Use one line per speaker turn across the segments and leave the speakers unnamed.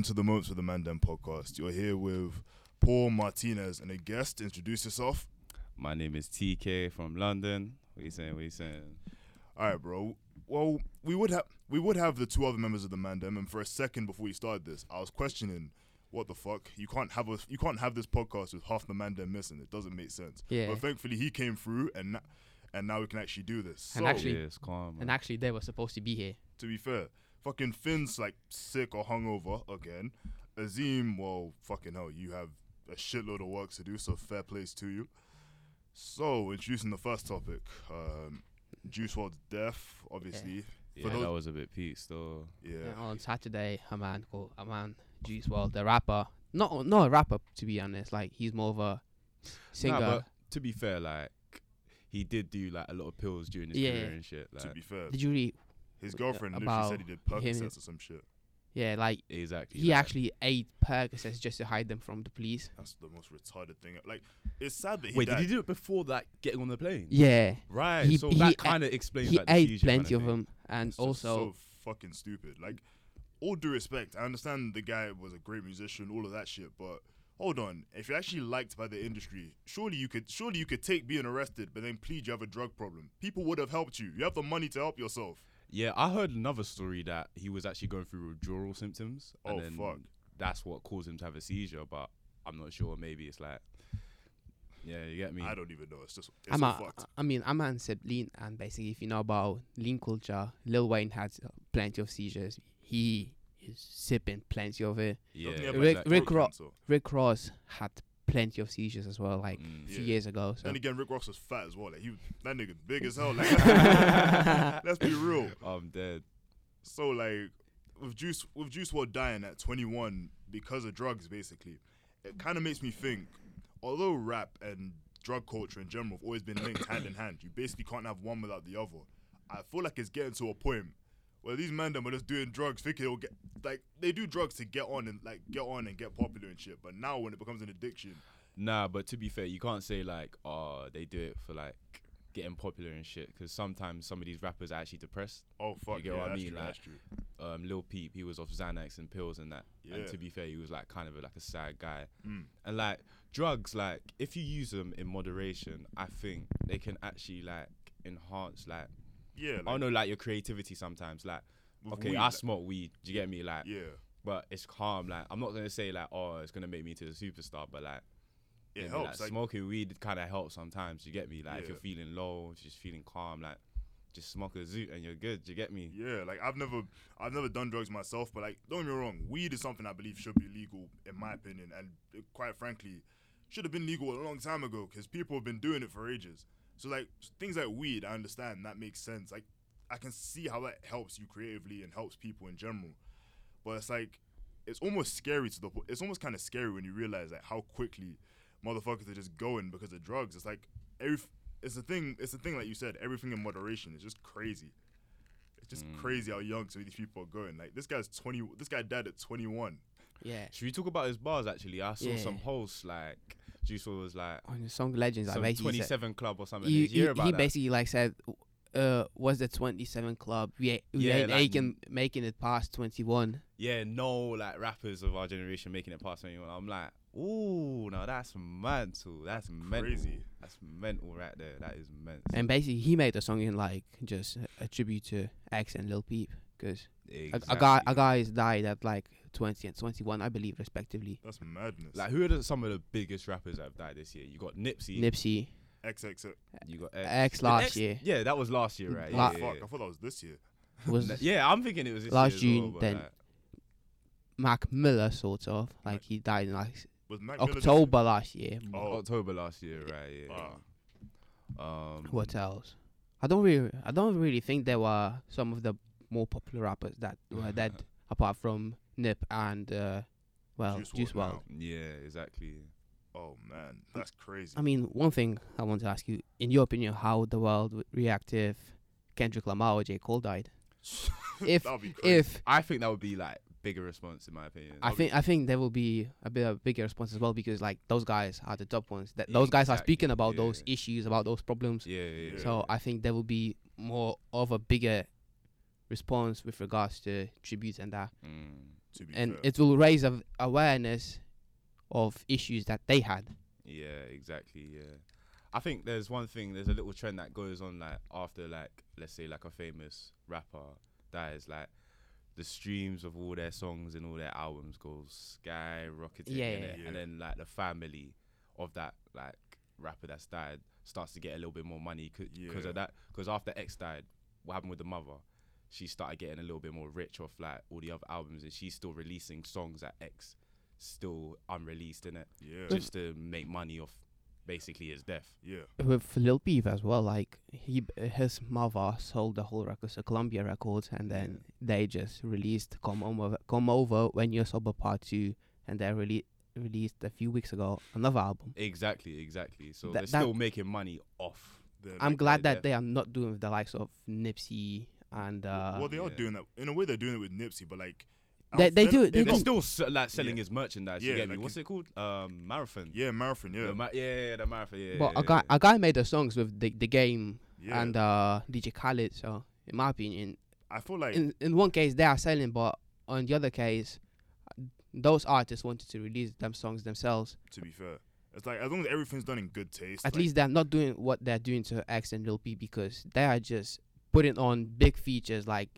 welcome to the Moments with the Mandem podcast. You're here with Paul Martinez and a guest. Introduce yourself.
My name is TK from London. What you saying? What you saying?
All right, bro. Well, we would have we would have the two other members of the Mandem, and for a second before we started this, I was questioning what the fuck. You can't have a you can't have this podcast with half the Mandem missing. It doesn't make sense.
Yeah.
But thankfully, he came through, and na- and now we can actually do this.
And
So,
actually-
yeah, calm.
And actually, they were supposed to be here.
to be fair, fucking Finn's like sick or hungover again. Azim, well, fucking hell, you have a shitload of work to do, so fair plays to you. So, introducing the first topic, um, Juice WRLD's death, obviously.
yeah,
for those-
that was a bit peak still.
Yeah.
And on Saturday, a man called a man Juice WRLD, the rapper, not not a rapper to be honest. Like he's more of a singer.
Nah, but to be fair, like he did do like a lot of pills during his
Yeah.
career and shit. Like.
To
Like
be fair,
Did you read?
His girlfriend literally
about
said he did
him-
Percocets or some shit.
Yeah, like
exactly.
he
like,
actually ate Percocets just to hide them from the police.
That's the most retarded thing. Like, it's sad that he
Wait,
died.
did he do it before that getting on the plane?
Yeah,
Right.
He-
so
he
that kind of explains
he
like,
ate plenty
kinda
them, and
It's just
also
so fucking stupid. Like, all due respect, I understand the guy was a great musician, all of that shit, but hold on, if you're actually liked by the industry, surely you could, surely you could take being arrested, but then plead you have a drug problem. People would have helped you. You have the money to help yourself.
Yeah, I heard another story that he was actually going through withdrawal symptoms.
Oh,
and then
fuck.
That's what caused him to have a seizure, but I'm not sure. Maybe it's like, yeah, you get me.
I don't even know. It's just, it's
I'm a,
fucked.
I mean, a man said lean, and basically, if you know about lean culture, Lil Wayne had uh, plenty of seizures. He is sipping plenty of it.
yeah,
Doesn't he have,
Rick-
like,
Rick Ro- Rick Ross had plenty of seizures as well, like
Mm.
a few
Yeah.
years ago. So
Then again, Rick Ross was fat as well. Like he, that nigga big as hell. Like, let's be real.
I'm dead.
So like with Juice with Juice WRLD dying at 21 because of drugs, basically, it kind of makes me think. Although rap and drug culture in general have always been linked hand in hand, you basically can't have one without the other. I feel like it's getting to a point where these men them are just doing drugs, thinking it'll get like they do drugs to get on and like get on and get popular and shit. But now when it becomes an addiction,
Nah, but to be fair, you can't say like, oh, they do it for like getting popular and shit. Because sometimes some of these rappers are actually depressed.
oh fuck,
get
yeah,
what I mean,
true,
like- Um, Lil Peep, he was off Xanax and pills and that.
Yeah.
And to be fair, he was like kind of a, like a sad guy.
Mm.
And like drugs, like if you use them in moderation, I think they can actually like enhance like
Yeah, like,
I don't know like your creativity sometimes. Like okay,
weed,
I
like-
smoke weed. Do you get me? Like,
yeah,
but it's calm. Like I'm not gonna say like oh it's gonna make me to a superstar, but like
it helps.
Like,
Like,
smoking weed kind of helps sometimes. You get me? Like if you're feeling low, just feeling calm, like just smoke a zoot and you're good. You get me?
Yeah, like I've never, I've never done drugs myself, but like, don't get me wrong, weed is something I believe should be legal, in my opinion, and quite frankly, should have been legal a long time ago because people have been doing it for ages. So like things like weed, I understand that makes sense. Like I can see how that helps you creatively and helps people in general, but it's like it's almost scary to the. po- It's almost kind of scary when you realize like how quickly motherfuckers are just going because of drugs. It's like every. It's a thing. It's a thing like you said. Everything in moderation is just crazy. It's just
Mm.
crazy how young some of these people are going. Like this guy's twenty. This guy died at twenty one.
yeah,
Should we talk about his bars? Actually, I saw
Yeah.
some posts like Juice WRLD was like
on the song Legends, I
some
basically said,
27 club or something.
he,
you
he,
about
he
that?
basically like said, uh, was the 27 club? We we
Yeah,
ain't
like-
making making it past 21.
yeah, no, like rappers of our generation making it past 21. I'm like, ooh, no, that's mental. That's, mental.
crazy.
That's mental right there. That is mental.
And basically, he made the song in like just a, a tribute to X and Lil Peep because a, a guy a guys died at like 20 and 21, I believe, respectively.
That's madness.
Like, who are the, some of the biggest rappers that have died this year? You got Nipsey.
Nipsey,
XX.
You got
X
Did
last year.
Yeah, that was last year, right?
Oh
La-
yeah,
fuck!
yeah,
I thought that was this year.
was
yeah. Yeah, I'm thinking it was this
Last
year
June,
well,
then
like,
Mac Miller, sort of. Like he died in like
Was Mac Miller
October last year.
Oh.
October last year, right? Yeah.
Ah.
Um,
What else? I don't really, I don't really think there were some of the more popular rappers that were dead, apart from Nip and uh, well,
Juice
Juice,
WRLD.
Yeah, exactly.
Oh man, that's crazy.
I mean, one thing I want to ask you, in your opinion, how the world would react if Kendrick Lamar or J Cole died? if
That'd be crazy.
if
I think that would be like bigger response in my opinion.
I think I think there will be a bit of bigger response as well because like those guys are the top ones. That those guys are speaking about those issues, about those problems.
yeah, yeah, yeah.
So I think there will be more of a bigger response with regards to tributes and that.
Mm.
To be
and
fair.
it will raise a- awareness of issues that they had.
Yeah, exactly. Yeah, I think there's one thing. There's a little trend that goes on like after like let's say like a famous rapper dies, like the streams of all their songs and all their albums go skyrocketing,
Yeah,
innit?
yeah.
and then like the family of that like rapper that's died starts to get a little bit more money because
Yeah.
of that. Because after X died, what happened with the mother? She started getting a little bit more rich off like all the other albums, and she's still releasing songs that X still unreleased in it
yeah,
just to make money off basically his death.
yeah,
With Lil Peep as well, like he his mother sold the whole record to Columbia Records, and then they just released "Come Over," "Come Over" when you're sober part two, and they really released a few weeks ago another album.
Exactly, exactly. So
That-
they're still making money off.
They're
I'm glad
they're-
that they are not doing with the likes of Nipsey and uh,
well, they are
Yeah.
doing that in a way. They're doing it with Nipsey, but like
They- they do it- they
they're
They're
do.
still like selling
Yeah.
his merchandise.
Yeah,
you get me?
like
What's
it-
it called? Um, marathon.
Yeah, marathon. Yeah,
The ma- yeah, yeah, the marathon. Yeah.
but
yeah,
a guy
yeah.
a guy made the songs with the the game
yeah.
and uh DJ Khaled. So in my opinion,
I feel like
in in one case they are selling, but on the other case, those artists wanted to release them songs themselves.
to be fair, it's like as long as everything's done in good taste.
At
like,
least they're not doing what they're doing to X and Lil P because they are just putting on big features like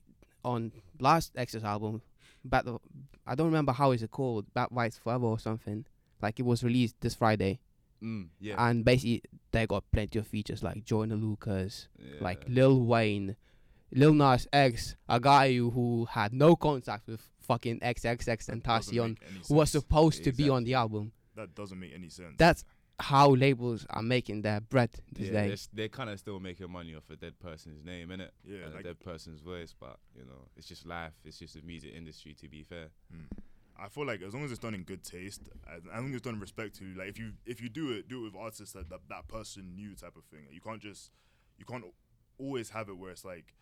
on last X's album. Battle, I don't remember how is it called, Bad Vibes Forever or something. Like it was released this Friday,
Mm, yeah.
and basically they got plenty of features like Joyner Lucas,
yeah.
like Lil Wayne, Lil Nas X, a guy who, had no contact with fucking XXX
that
and
doesn't
Tacion,
make any
who was supposed to be on the album.
That doesn't make any sense.
That's how labels are making their bread these
yeah, they're,
days.
they're kind of still making money off a dead person's name, innit?
yeah,
and
like
a dead person's voice, but you know, it's just life. It's just the music industry. To be fair.
Mm. I feel like as long as it's done in good taste, as as long as it's done in respect to like if you if you do it, do it with artists that that, that person knew type of thing. You can't just you can't always have it where it's like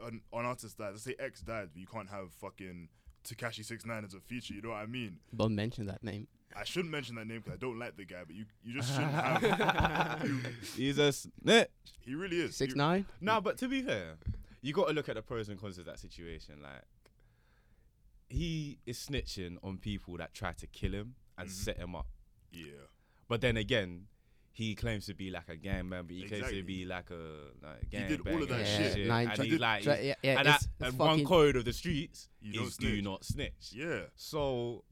an, an artist died. Let's say X died, but you can't have fucking Tekashi Six Nine as a feature. You know what I mean?
Don't mention that name.
I shouldn't mention that name because I don't like the guy, but you you just shouldn't have.
He's a snitch.
he really is
Six
You-
nine.
No, but to be fair, you got to look at the pros and cons of that situation. Like, he is snitching on people that try to kill him and
Mhm.
set him up.
Yeah,
But then again, he claims to be like a gang member. He claims
Exactly.
to be like a like, gang
did all of that
Yeah,
shit.
nine-
and
try-
he's like,
try- yeah, yeah,
and,
it's-
that,
it's
and one
fucking-
code of the streets
You don't
is do
snitch.
not snitch.
yeah.
So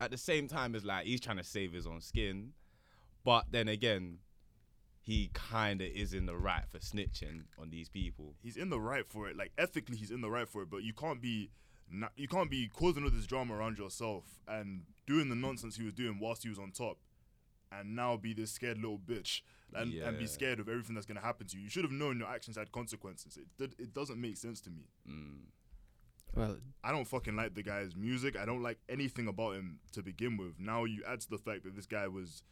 at the same time as like he's trying to save his own skin, but then again, he kind of is in the right for snitching on these people.
he's in the right for it. Like ethically, he's in the right for it. But you can't be, not, you can't be causing all this drama around yourself and doing the nonsense he was doing whilst he was on top, and now be this scared little bitch and, and be scared of everything that's gonna happen to you. You should have known your actions had consequences. It it doesn't make sense to me.
Mm.
Well,
I don't fucking like the guy's music. I don't like anything about him to begin with. Now you add to the fact that this guy was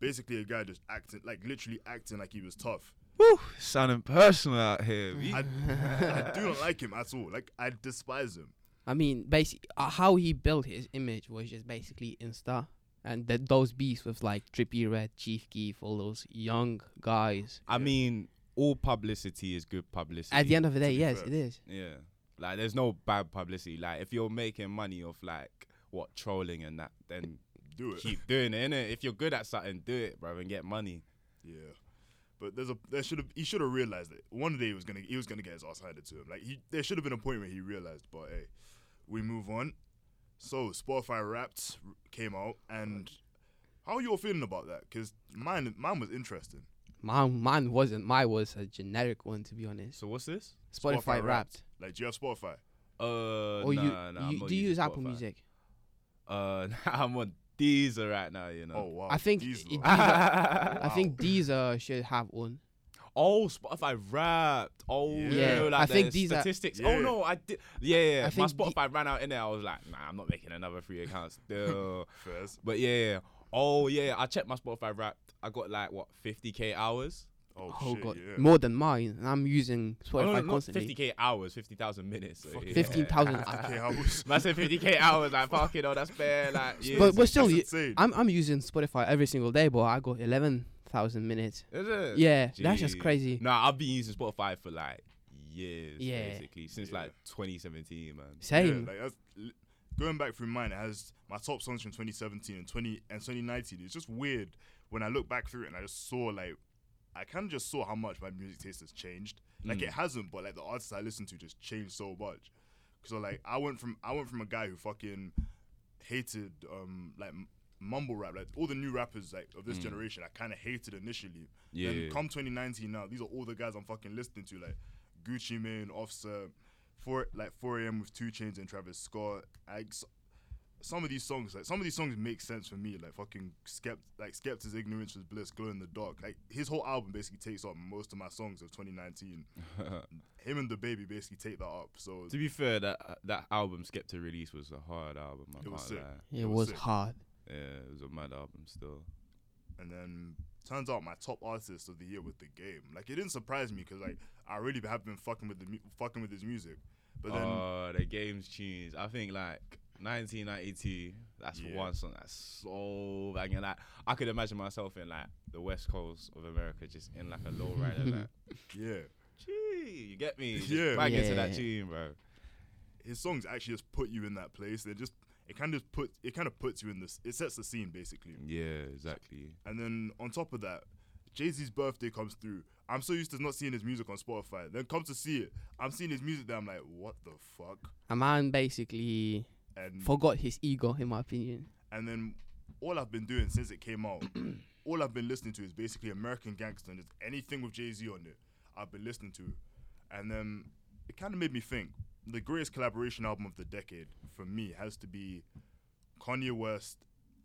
basically a guy just acting, like literally acting like he was tough.
Woo, sounding personal out here.
I, I do not like him at all. Like I despise him.
I mean, basically, uh, how he built his image was just basically Insta, and that those beats with like Trippie Redd, Chief Keef, all those young guys.
I
Yeah.
mean, all publicity is good publicity.
At the end of the day, yes,
fair.
it is.
yeah, like there's no bad publicity. Like if you're making money off like what trolling and that, then
Do it.
keep doing it. Innit? If you're good at something, do it, bro, and get money.
Yeah, but there's a there should have he should have realized it. One day he was gonna he was gonna get his ass handed to him. Like he there should have been a point where he realized. But hey, we move on. So Spotify Wrapped came out, and how are you all feeling about that? Because mine mine was interesting.
Mine, mine wasn't. Mine was a generic one, to be honest.
So what's this?
Spotify,
Spotify
Wrapped.
Like, do you have Spotify?
Uh,
Or
nah,
you,
nah, I'm
you
not
do you use Apple
Spotify.
Music?
Uh, I'm on Deezer right now. You know.
Oh wow!
I think
These
it-
lot.
I think Deezer should have one.
Oh, Spotify Wrapped. Oh,
Yeah.
you know, like
I think these are-
statistics.
Yeah.
Oh no, I did. Yeah, yeah.
I
My
think the-
Spotify ran out in there. I was like, nah, I'm not making another free account still.
Fairs.
but yeah, yeah. Oh yeah, I checked my Spotify Wrapped. I got like what 50k hours.
Oh,
Oh
shit,
god,
yeah.
more than mine. And I'm using
Oh, no,
Spotify
no, not
constantly.
50k hours, 50,000 minutes. So, yeah.
15,000
Okay, hours.
Man said 50k hours. Like fuck it, oh that's fair. Like yeah.
But but still,
That's
you-
insane.
I'm I'm using Spotify every single day, but I got eleven thousand minutes.
Is it?
Yeah, that's just
Jeez.
crazy.
Nah, I've been using Spotify for like years,
Yeah.
basically since
Yeah.
like 2017, man.
Same.
Yeah, like that's, li- going back through mine, it has my top songs from 2017 and 20 and 2019. It's just weird when I look back through it and I just saw like I kind of just saw how much my music taste has changed. Like
Mm.
it hasn't, but like the artists I listen to just changed so much. So like I went from I went from a guy who fucking hated um like mumble rap, like all the new rappers like of this
Mm.
generation. I kind of hated initially.
Yeah.
Then come 2019 now, these are all the guys I'm fucking listening to, like Gucci Mane, Offset, four like 4 a.m. with 2 Chainz and Travis Scott. S- some of these songs, like some of these songs make sense for me. Like fucking Skept, like Skepta's Ignorance was Bliss, Glow in the Dark. Like his whole album basically takes up most of my songs of 2019. Him and the baby basically take that up. So
to be fair, that that album Skepta release was a hard album. I
It was sick.
It,
It was
was
sick.
hard.
Yeah, it was a mad album still.
and then turns out my top artist of the year with the game. Like it didn't surprise me because like I really have been fucking with the mu- fucking with his music. But then
oh, the game's tunes. I think like 1992. That's
Yeah.
one song that's so banging. Like I could imagine myself in like the west coast of America, just in like a low rider. like,
yeah,
gee, you get me? Just
Yeah.
bang into that
Yeah.
tune, bro.
his songs actually just put you in that place. They just it kind of put it kind of puts you in this. It sets the scene basically.
Yeah, exactly.
And then on top of that, Jay Z's birthday comes through. I'm so used to not seeing his music on Spotify. Then come to see it, I'm seeing his music there. I'm like, what the fuck?
A man basically
And
forgot his ego, in my opinion.
and then all I've been doing since it came out, all I've been listening to is basically American Gangster and just anything with Jay Z on it. I've been listening to, and then it kind of made me think the greatest collaboration album of the decade for me has to be Kanye West,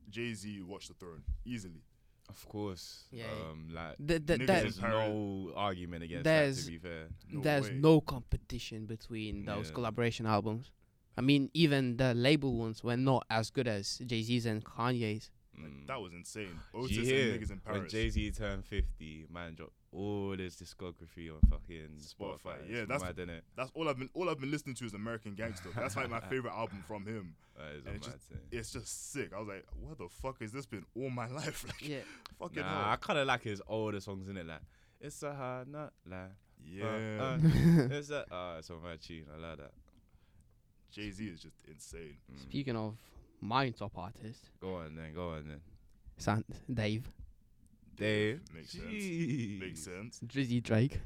Jay Z, Watch the Throne, easily.
Of course.
Yeah.
Um, like
The, the,
Niggas
there's no argument against that.
There's-
To be fair.
No
there's
way.
no competition between those
Yeah.
collaboration albums. I mean, even the label ones were not as good as Jay Z's and Kanye's.
Like,
Mm.
that was insane. Otis
you
and niggas in
when Jay Z turned 50, man dropped all his discography on fucking
Spotify.
Spotify.
Yeah,
It's
that's-
mad, innit?
That's all I've been all I've been listening to is American Gangster. That's like my favorite album from him.
That is a
And it
mad
just-
thing.
It's just sick. I was like, what the fuck has this been all my life? Like,
Yeah.
fucking
Nah, I kind of like his older songs in it. Like, it's a hard nut, like,
Yeah.
uh, it's a, uh, it's on my tune. I like that.
Jay Z is just insane.
Mm.
Speaking of my top artist,
Go on then, go on then.
Sant Dave,
Dave,
Makes sense. Makes sense.
Drizzy Drake.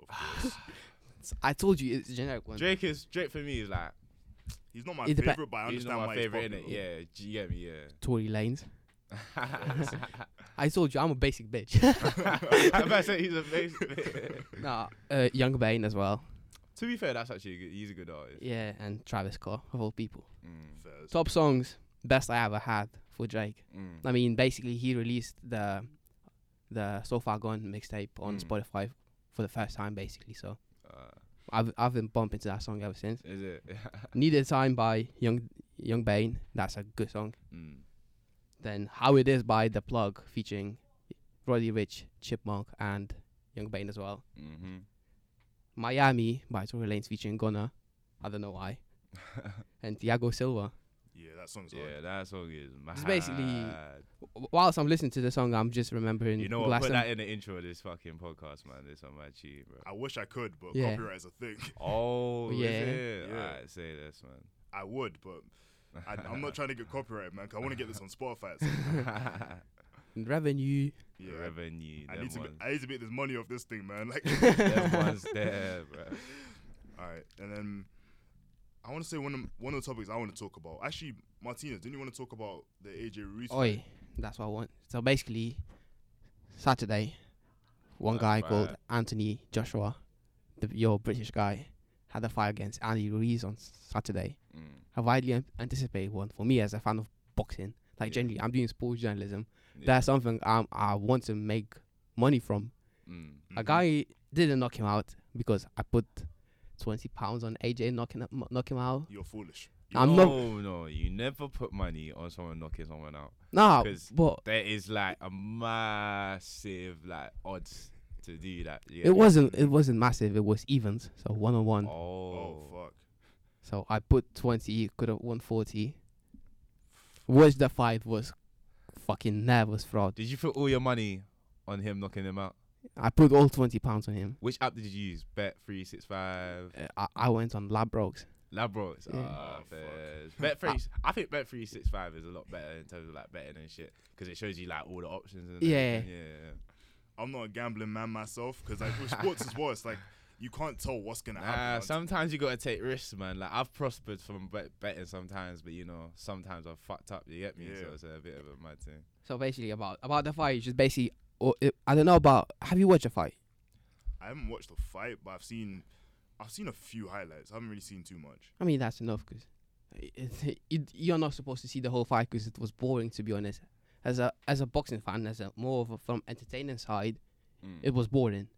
Of course.
I told you it's a generic one.
Drake is Drake for me is like
He's not my
It
favorite, but I
he's
understand
not
why
my favorite
he's
in it. Yeah, do you get me?
Tory Lanez.
Yeah.
I told you I'm a basic bitch.
I'm about to say he's a basic.
nah, uh, Yung Bane as well.
To be fair, that's actually a good, he's a good artist.
Yeah, and Travis Scott of all people.
Mm,
Top songs, best I ever had for Drake.
mm.
I mean, basically he released the the So Far Gone mixtape on
Mm.
Spotify for the first time, basically. So
Uh,
I've I've been bumping to that song ever since.
is it?
Needed Time by Young Yung Bane. That's a good song.
mm.
Then How It Is by The Plug featuring Roddy Ricch, Chipmunk, and Yung Bane as well.
hmm
Miami by Tory Lanez featuring Gunna. I don't know why. and Thiago Silva.
Yeah, that song's good.
Yeah,
hard.
that song is mad.
It's basically- W- Whilst I'm listening to the song, I'm just remembering.
You know what?
last
Put that in the intro of this fucking podcast, man. This on my cheat, bro.
I wish I could, but
Yeah.
copyright is a thing.
Oh,
Yeah.
yeah. Is?
Yeah.
Alright, say this, man.
I would, but I, I'm not trying to get copyright, man. 'cause I want to get this on Spotify. So,
man.
Revenue.
yeah,
Revenue.
I
them
need to. Be,
ones.
I need to make this money off this thing, man. Like,
them ones there, bro.
all right, and then I want to say one of one of the topics I want to talk about. Actually, Martinez, didn't you want to talk about the AJ Ruiz? fight?
Oi, that's what I want. So basically, Saturday, one
That's
guy
right.
called Anthony Joshua, the your British guy, had a fight against Andy Ruiz on Saturday.
Mm.
A widely anticipated one for me as a fan of boxing. Like
Yeah.
generally, I'm doing sports journalism.
Yeah.
That's something I I want to make money from.
Mm.
A guy didn't knock him out because I put twenty pounds on AJ knocking him- knock him out.
You're foolish.
I'm
no,
not-
no, you never put money on someone knocking someone out.
Nah,
'Cause
but
There is like a massive like odds to do that. Yeah.
it wasn't it wasn't massive. It was evens, so one on one.
Oh,
Oh fuck.
So I put 20, could have won 40. Which the fight was fucking nervous fraud.
Did you put all your money on him knocking him out?
I put all 20 pounds on him.
Which app did you use? Bet three six five.
Uh, I, I went on Labrox.
Ladbrokes.
Yeah.
Ah,
Oh,
fairs. Bet three. I think Bet three six five is a lot better in terms of like betting and shit because it shows you like all the options. And
Yeah.
yeah. yeah.
I'm not a gambling man myself because like with sports as well, it's like you can't tell what's gonna
Nah,
happen. until-
sometimes you gotta take risks, man. Like I've prospered from bet- betting sometimes, but you know sometimes I've fucked up. You get me?
Yeah.
So it's a bit of a mad thing.
So basically, about about the fight, it's just basically, or it, I don't know about. Have you watched a fight?
I haven't watched the fight, but I've seen I've seen a few highlights. I haven't really seen too much.
I mean, that's enough because you're not supposed to see the whole fight because it was boring, to be honest. As a as a boxing fan, as a more of a from entertaining side,
Mm.
it was boring.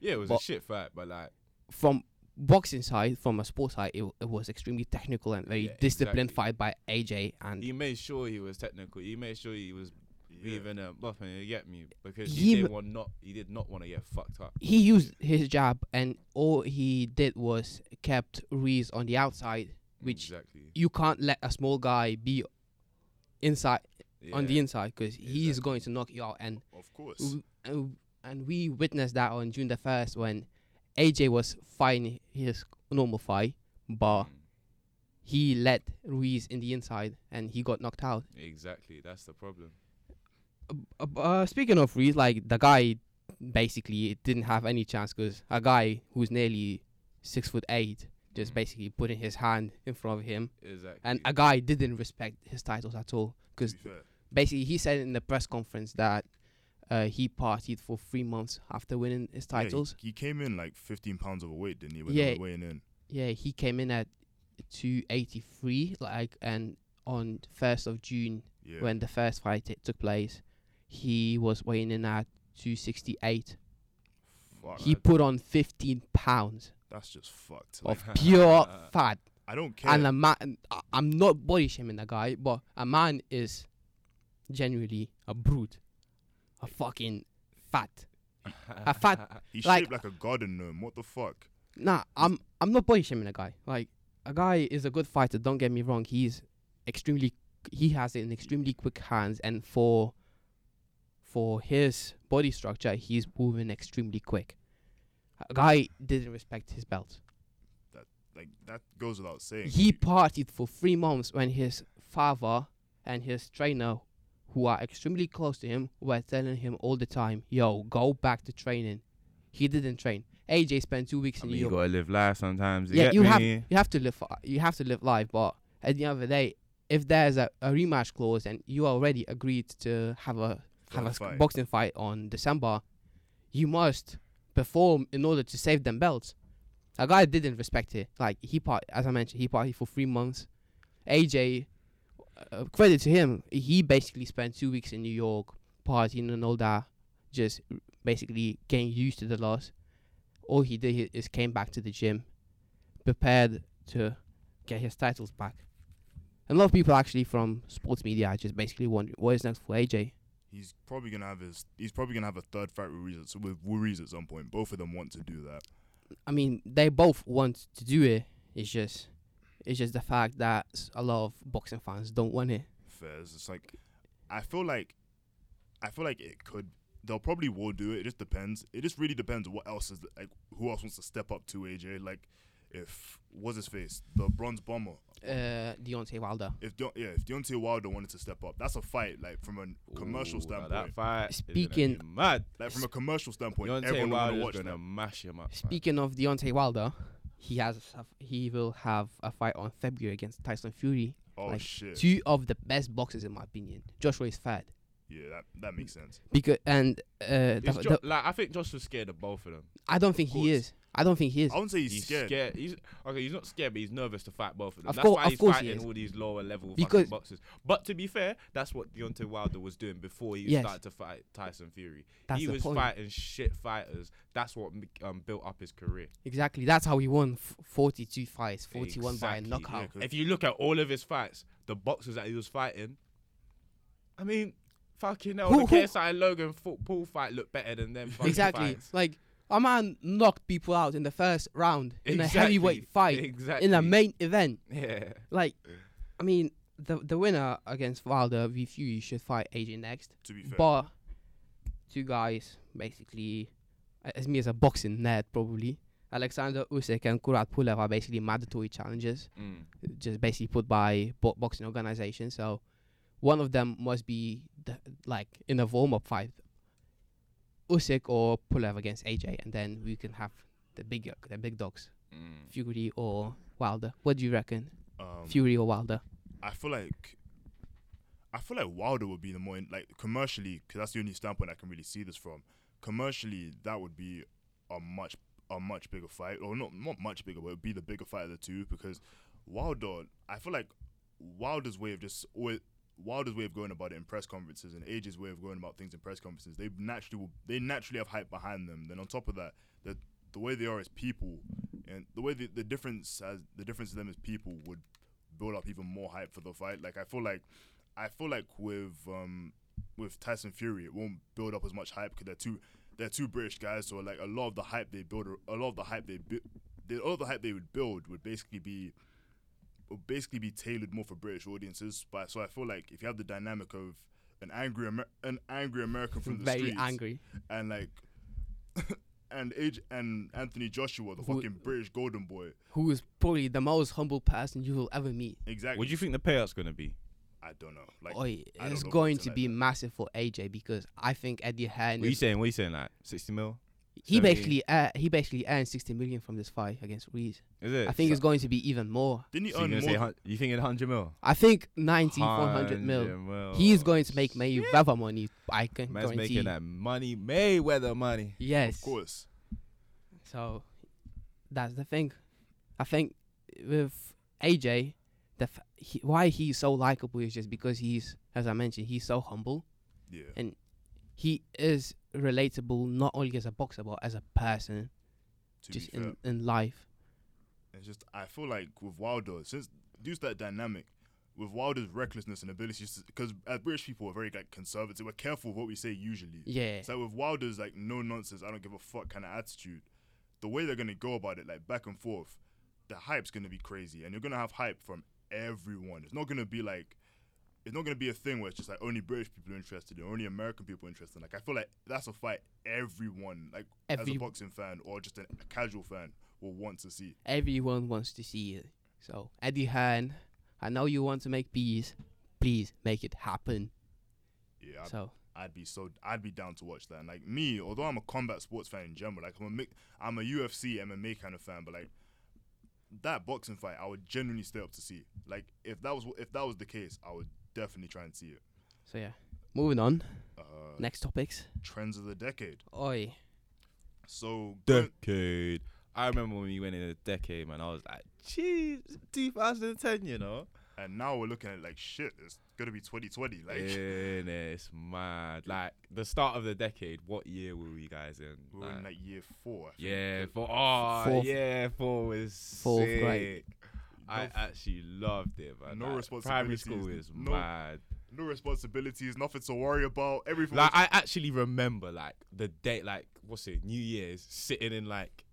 Yeah, it was
but-
a shit fight, but like
From boxing side, from a sports side, it, it was extremely technical and very
Yeah,
disciplined
exactly.
fight by AJ. And
he made sure he was technical. He made sure he was
Yeah.
even uh, buffing. You get me? Because
He
he, did want not. He did not want to get fucked up.
he used his jab, and all he did was kept Ruiz on the outside, which
exactly
you can't let a small guy be inside on the inside because he's going to knock you out. And
Of course.
w- and and we witnessed that on June the first when AJ was fighting his normal fight, but
Mm.
he let Ruiz in the inside and he got knocked out.
Exactly. That's the problem.
Uh, uh, speaking of Ruiz, like the guy basically didn't have any chance because a guy who's nearly six foot eight just
Mhm.
basically putting his hand in front of him,
Exactly.
and a guy didn't respect his titles at all because basically he said in the press conference that uh, he partied for three months after winning his titles.
Yeah, he- he, came in like 15 pounds overweight, didn't he? When
Yeah.
weighing in.
Yeah, he came in at 283, like, and on first of June
Yeah.
when the first fight t- took place, he was weighing in at 268.
Fuck,
He put on 15 pounds
that's just fucked.
of
Like,
pure fat,
I don't care.
and a man. I'm not body shaming the guy, but a man is genuinely a brute, a fucking fat. a fat-
He's
like-
shaped like a garden gnome. What the fuck?
Nah, I'm I'm not body shaming a guy. Like a guy is a good fighter. Don't get me wrong. He's extremely. He has an extremely quick hands, and for for his body structure, he's moving extremely quick. A guy didn't respect his belt.
That like that goes without saying.
He partied for three months when his father and his trainer, who are extremely close to him, were telling him all the time, "Yo, go back to training." He didn't train. AJ spent two weeks
I
in
mean,
New
you gotta live life sometimes. You
yeah, you have you have to live you have to live life, but at the end of the day, if there's a, a rematch clause and you already agreed to have a have a
fight.
boxing fight on December, you must perform in order to save them belts. A guy didn't respect it. Like he part as I mentioned, he partied for three months. AJ, uh, credit to him, he basically spent two weeks in New York partying and all that, just basically getting used to the loss. All he did is came back to the gym, prepared to get his titles back. And a lot of people actually from sports media are just basically wondering what is next for AJ.
He's probably gonna have his. He's probably gonna have a third fight with Ruiz, with Ruiz at some point. Both of them want to do that.
I mean, they both want to do it. It's just, it's just the fact that a lot of boxing fans don't want it.
Fair. It's like, I feel like, I feel like it could. They'll probably will do it. It just depends. It just really depends what else is like. Who else wants to step up to AJ? Like, if what's his face, the bronze bomber.
Uh, Deontay Wilder.
If Deon- yeah, if Deontay Wilder wanted to step up, that's a fight. Like from a commercial
Ooh,
standpoint.
That fight.
Speaking-
mad.
like from a commercial standpoint,
Deontay
everyone will wanna
Wilder's
watch
gonna
that.
mash him up. man.
Speaking of Deontay Wilder, he has a f- he will have a fight on February against Tyson Fury.
Oh
like,
shit.
Two of the best boxers in my opinion. Joshua is fat
yeah, that that makes sense.
because and uh, the,
Jo-
the-
like I think Josh was scared of both of them.
I don't think he is. I don't think he is.
I wouldn't say he's,
He's
scared.
He's okay. He's not scared, but he's nervous to fight both of them.
Of
that's
cour-
why
of
he's
course
fighting
is.
all these lower level
Because-
fucking boxers. But to be fair, that's what Deontay Wilder was doing before he
Yes.
started to fight Tyson Fury.
That's
he was
point.
fighting shit fighters. That's what um, built up his career.
Exactly. That's how he won f- 42 fights, 41 by a knockout.
yeah, 'cause-
If you look at all of his fights, the boxers that he was fighting, I mean, fucking hell,
Who-
the
who-
KSI and Logan football fight looked better than them. fucking
exactly.
fights.
Like a man knocked people out in the first round in a heavyweight fight
Exactly.
in a main event.
Yeah.
Like, I mean, the the winner against Wilder v Fury should fight AJ next.
To be fair,
But two guys basically, as me as a boxing nerd probably, Alexander Usyk and Kubrat Pulev are basically mandatory challenges,
Mm.
just basically put by bo- boxing organizations. So one of them must be the, like in a warm up fight, Usyk or Pulev against AJ, and then we can have the big the big dogs,
Mm.
Fury or Wilder. What do you reckon?
Um,
Fury or Wilder?
I feel like I feel like Wilder would be the more in, like commercially because that's the only standpoint I can really see this from. Commercially, that would be a much a much bigger fight, or not not much bigger, but it would be the bigger fight of the two because Wilder. I feel like Wilder's way of just always. Wilder's way of going about it in press conferences and AJ's way of going about things in press conferences, they naturally will, they naturally have hype behind them. Then on top of that, the the way they are as people and the way the, the difference as the difference to them as people would build up even more hype for the fight. Like I feel like I feel like with um with Tyson Fury, it won't build up as much hype because they're two they're two British guys. So like a lot of the hype they build, a lot of the hype they build, a lot of the hype they would build would basically be basically be tailored more for British audiences. But so I feel like if you have the dynamic of an angry Amer- an angry American from the
Very
streets
angry.
and like and age and Anthony Joshua, the
Who-
fucking British golden boy.
Who is probably the most humble person you will ever meet.
Exactly.
What do you think the payout's gonna be?
I don't know. Like
Oi,
don't
it's
know
going to
like
be
that.
massive for AJ because I think Eddie Hearn.
What are you saying? What are you saying? Like sixty mil?
He
70?
basically uh, he basically earned 60 million from this fight against Ruiz.
Is it?
I think it's going to be even more.
Didn't he
So you're
earn more?
say hun- you think it's hundred mil?
I think 90, 100 mil.
100 mil.
He's going to make Mayweather money. I can
Man's
guarantee.
making that money, Mayweather money.
Yes.
of course.
So that's the thing. I think with AJ, the f- he, why he's so likable is just because he's, as I mentioned, he's so humble.
Yeah.
And he is relatable not only as a boxer but as a person,
To
just in, in life.
it's just I feel like with Wilder, since due to that dynamic, with Wilder's recklessness and abilities, because as uh, British people are very like conservative, we're careful of what we say usually.
Yeah.
So with Wilder's like no nonsense, I don't give a fuck kind of attitude. The way they're gonna go about it, like back and forth, the hype's gonna be crazy, and you're gonna have hype from everyone. It's not gonna be like, it's not gonna be a thing where it's just like only British people are interested in, only American people are interested. Like I feel like that's a fight everyone, like as a boxing fan or just a, a casual fan, will want to see.
Everyone wants to see it. So Eddie Hearn, I know you want to make peace. Please make it happen.
Yeah, I'd,
So
I'd be so I'd be down to watch that. And like me, although I'm a combat sports fan in general, like I'm a I'm a UFC MMA kind of fan, but like that boxing fight, I would genuinely stay up to see. Like if that was if that was the case, I would definitely try and see it.
so yeah. Moving on.
Uh,
Next topics.
trends of the decade.
Oi.
So
Decade. I remember when we went in a decade, man. I was like, jeez, 2010, you know.
and now we're looking at like shit. It's gonna be 2020. Like
yeah, it's mad. Like the start of the decade. What year were we guys in?
we're in
Like,
like year four. I think.
yeah, for oh
Fourth-
yeah, four was
fourth
sick.
grade.
I
No-
actually loved it, man.
No
like, Primary school is
no-
mad.
no responsibilities, nothing to worry about. Everything.
Like I actually remember like the day, like what's it, New Year's, sitting in like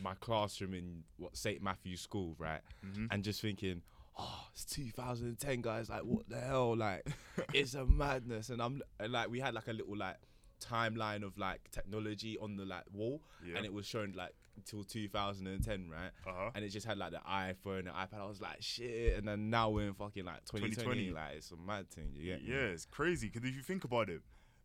my classroom in what St Matthew's School, right,
Mhm.
and just thinking, oh, it's 2010, guys. Like what the hell? Like it's a madness, and I'm and like we had like a little like timeline of like technology on the like wall,
yeah.
and it was showing like until 2010, right?
uh huh.
And it just had like the iPhone, the iPad. I was like, shit. And then now we're in fucking like 2020.
2020.
Like it's a mad thing. You
Yeah,
me?
it's crazy because if you think about it,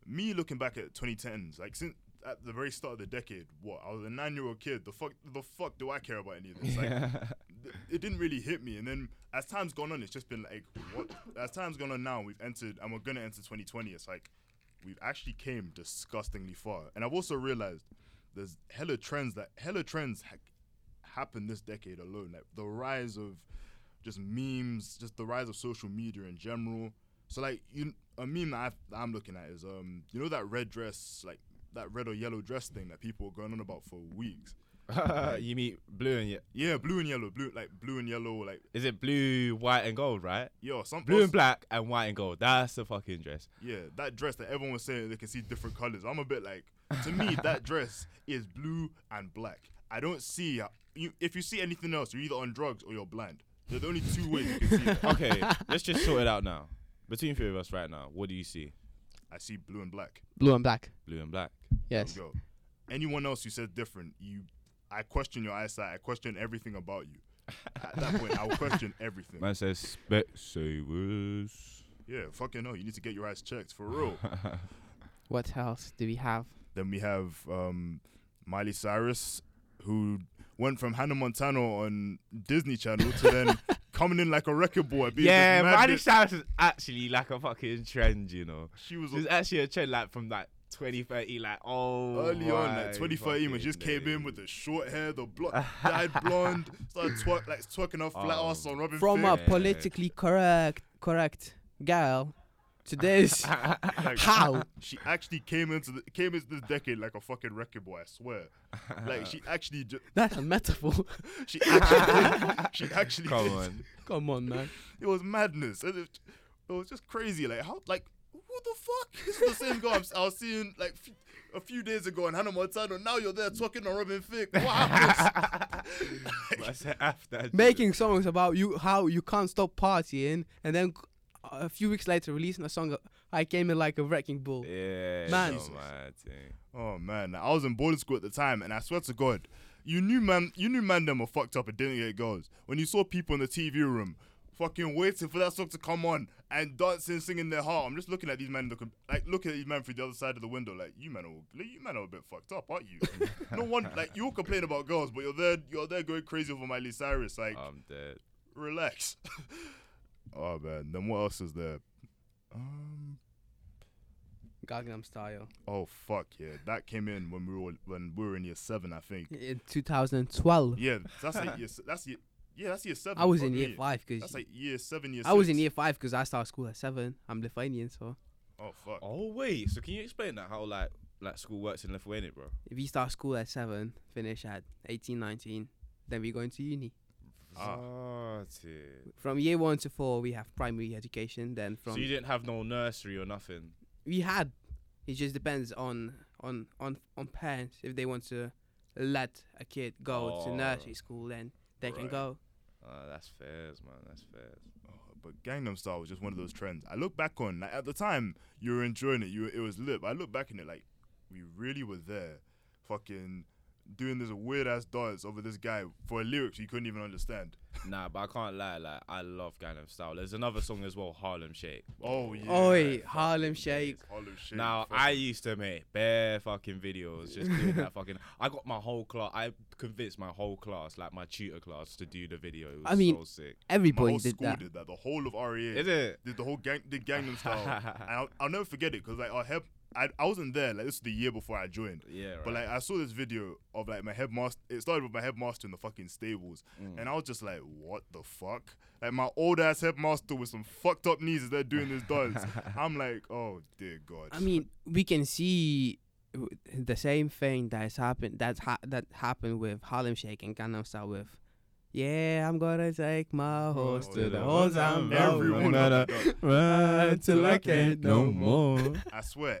me looking back at 2010s, like since at the very start of the decade, what I was a nine-year-old kid. The fuck, the fuck do I care about any of this? Like, th- it didn't really hit me. And then as time's gone on, it's just been like, what? As time's gone on now, we've entered, and we're gonna enter 2020. It's like we've actually came disgustingly far. And I've also realized there's hella trends that hella trends ha- happen this decade alone. Like the rise of just memes, just the rise of social media in general. So like you, a meme that, I've, that I'm looking at is um, you know that red dress, like that red or yellow dress thing that people were going on about for weeks.
you mean blue and ye-
Yeah, blue and yellow, blue like blue and yellow, like
is it blue, white, and gold, right?
yo, some
Blue and black and white and gold. That's the fucking dress.
Yeah, that dress that everyone was saying they can see different colors. I'm a bit like, to me, that dress is blue and black. I don't see uh, you. If you see anything else, you're either on drugs or you're blind. They're only two ways you can see. It.
Okay, let's just sort it out now. Between three of us right now, what do you see?
I see blue and black.
Blue and black.
Blue and black.
Yes.
Go. Anyone else who says different, you I question your eyesight. I question everything about you. At that point, I will question everything.
Man says Specsavers.
Yeah, fucking no. You need to get your eyes checked for real.
What else do we have?
Then we have um, Miley Cyrus, who went from Hannah Montana on Disney Channel to then coming in like a record boy. being
Yeah,
this
Miley
madness.
Cyrus is actually like a fucking trend, you know.
She was
There's actually a trend like from like 2030, like oh.
early on,
my
like 2013, when she just
fucking
came in with the short hair, the blonde, dyed blonde, started twerk like twerking her flat
Oh.
ass on Robin
From
Thicke.
a politically correct correct girl to this.
Like,
How?
She actually came into the, came into this decade like a fucking record boy. I swear. Like she actually, ju-
That's a metaphor.
she actually, she actually.
Come
did.
on.
Come on, man.
It was madness. It, it was just crazy. Like how? Like who the fuck? This is the same guy I'm s- I was seeing like f- a few days ago in Hannah Montana. Now you're there talking on Robin Thicke. What happens?
I said after
Making songs about you how you can't stop partying, and then a few weeks later releasing a song. I came in like a wrecking ball.
Yeah,
Man.
no, my thing.
oh man, I was in boarding school at the time, and I swear to God, you knew man, you knew man them were fucked up and didn't get girls when you saw people in the TV room. Fucking waiting for that song to come on and dancing, singing their heart. I'm just looking at these men, looking like looking at these men through the other side of the window. Like you men are, you men are a bit fucked up, aren't you? no one, like you all complain about girls, but you're there, you're there going crazy over Miley Cyrus. Like
I'm dead.
relax. oh man, then what else is there? Um,
Gangnam Style
oh fuck yeah, that came in when we were when we were in year seven, I think.
in 2012.
Yeah, that's like year, that's year, yeah, that's year seven.
I was in year
me.
five because
That's like year seven, year.
I was in year five because I started school at seven. I'm Lithuanian, so
Oh fuck.
Oh wait, so can you explain that how like like school works in Lithuania, bro?
if you start school at seven, finish at 18, 19, then we go into uni.
Started.
From year one to four, we have primary education. Then from
So you didn't have no nursery or nothing.
we had, it just depends on on on on parents if they want to let a kid go to
Oh.
nursery school, then they can go.
Uh, that's fairs, man. That's fairs.
Oh, but Gangnam Style was just one of those trends. I look back on like at the time you were enjoying it. You were, it was lit. But I look back in it like we really were there, fucking doing this weird ass dance over this guy for lyrics you couldn't even understand.
Nah, but I can't lie. Like I love Gangnam Style. There's another song as well, Harlem Shake.
Oh yeah.
Oi,
fuck
Harlem Shake.
Harlem Shake.
Now
fuck
I used to make bare fucking videos just doing that fucking. I got my whole class. I convinced my whole class, like my tutor class, to do the video. It was
I mean,
so sick.
my
Everybody
whole
did
school
that.
did that. The whole of REA
Is it?
did the whole gang did Gangnam Style. and I'll, I'll never forget it because like our head, I, I wasn't there. Like this was the year before I joined.
Yeah, right.
But like I saw this video of like my headmaster. It started with my headmaster in the fucking stables,
Mm.
and I was just like, "What the fuck?" Like my old ass headmaster with some fucked up knees as they're doing this dance. I'm like, "Oh dear God."
I mean, we can see the same thing that's happened. That's ha- that happened with Harlem Shake and Gangnam Style with. Yeah, I'm gonna take my horse
Oh,
to
yeah.
the horse I'm
Everyone
rolling.
of them done.
Run till I can't no more.
I swear,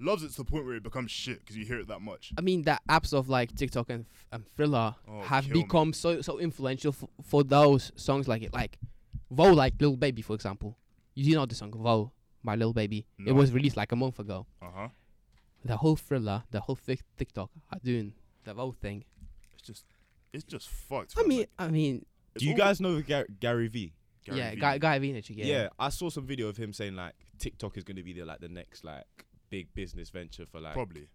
loves it to the point where it becomes shit because you hear it that much.
I mean that apps of like TikTok and and Triller
Oh,
have
kill me.
become so so influential f- for those songs like it, like Vo, like Little Baby, for example. You do know the song Vo by Little Baby. It was released like a month ago.
Uh huh.
The whole Triller, the whole tic- TikTok are doing the Vo thing.
It's just, it's just fucked.
I mean,
Like,
I mean,
Do you guys know Gar- Gary V?
Gary
yeah,
Vee.
Guy Guy Vaynerchuk, yeah.
Yeah. I saw some video of him saying like TikTok is going to be the like the next like big business venture for like
probably.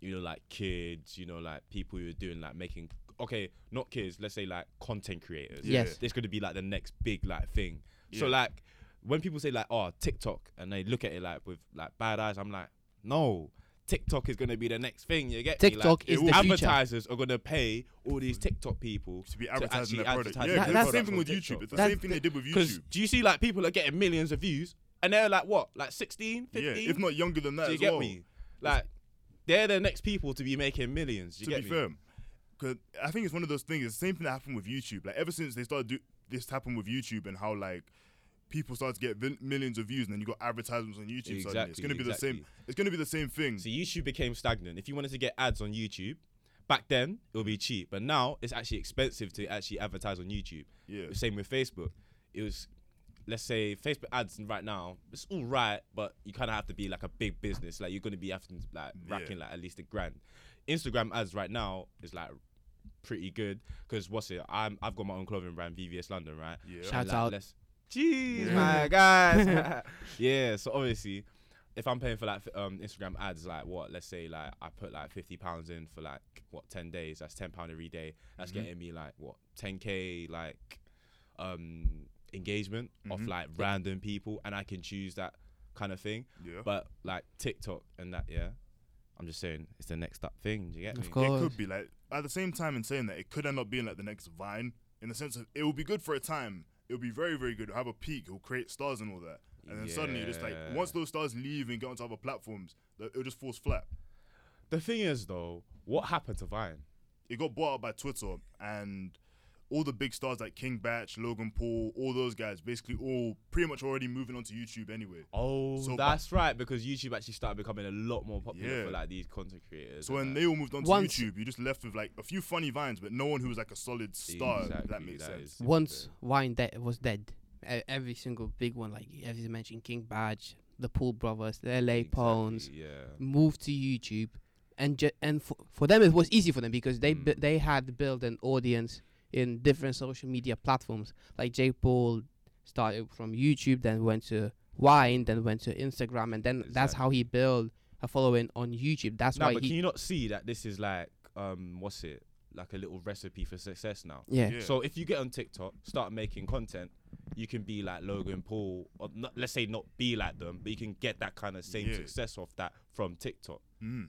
you know like kids, you know like people who are doing like making okay, not kids, let's say like content creators.
Yes.
It's going to be like the next big like thing. So like when people say like oh TikTok and they look at it like with like bad eyes, I'm like no. TikTok is gonna be the next thing. You get me?
TikTok
Like,
is the
will-
future.
advertisers are gonna pay all these TikTok people
to be
actually
advertising their product.
advertise
Yeah,
their
'cause it's the same thing with
TikTok.
YouTube. It's the
That's
same thing
the-
they did with YouTube.
do you see like people are getting millions of views and they're like what, like 16, 15?
Yeah, if not younger than that
do you
as
get
well.
me? Like they're the next people to be making millions. Do you
to
get
be
me?
fair, Cause I think it's one of those things. It's the same thing that happened with YouTube. Like ever since they started do this happened with YouTube and how like people start to get millions of views and then you got advertisements on YouTube. suddenly. It's gonna be the same. It's gonna be the same thing.
So YouTube became stagnant. If you wanted to get ads on YouTube, back then it would be cheap, but now it's actually expensive to actually advertise on YouTube.
Yeah.
The same with Facebook. It was, let's say, Facebook ads right now. It's all right, but you kind of have to be like a big business. Like you're gonna be having to, like
Yeah.
racking like at least a grand. Instagram ads right now is like pretty good because what's it? I'm I've got my own clothing brand, VVS London, right?
Yeah.
Shout
like,
out.
let's- Jeez,
Yeah.
my guys. yeah, so obviously, if I'm paying for like um, Instagram ads, like what, let's say like I put like fifty pounds in for like what ten days, that's ten pound every day. That's
Mhm.
getting me like what ten k like um engagement off
Mhm.
like random people, and I can choose that kind of thing.
Yeah.
But like TikTok and that, yeah, I'm just saying it's the next up thing. Do you get
Of
me?
course.
It could be like at the same time in saying that it could end up being like the next Vine in the sense of it will be good for a time. It'll be very very good. It'll have a peak. It'll create stars and all that. And then suddenly, just like once those stars leave and get onto other platforms, it'll just falls flat.
The thing is though, what happened to Vine?
It got bought out by Twitter, and all the big stars like King Bach, Logan Paul, all those guys, basically all pretty much already moving onto YouTube anyway.
Oh,
So, but-
that's right because YouTube actually started becoming a lot more popular
Yeah.
for like these content creators.
So when
that.
they all moved onto
Once-
YouTube, you just left with like a few funny vines, but no one who was like a solid star. if that makes
that
sense.
Once Wine de- was dead, every single big one, like as you mentioned, King Bach, the Paul Brothers, the LA
Exactly,
Pones,
yeah.
moved to YouTube, and ju- and for, for them it was easy for them because they bu-
Mm.
they had built an audience in different social media platforms. Like J Paul started from YouTube, then went to Wine, then went to Instagram, and then that's how he built a following on YouTube. That's
No,
why
but
he
can you not see that this is like um what's it like a little recipe for success now?
yeah.
Yeah.
So if you get on TikTok, start making content, you can be like Logan Paul, or not, let's say not be like them, but you can get that kind of same
Yeah.
success off that from TikTok.
Mm.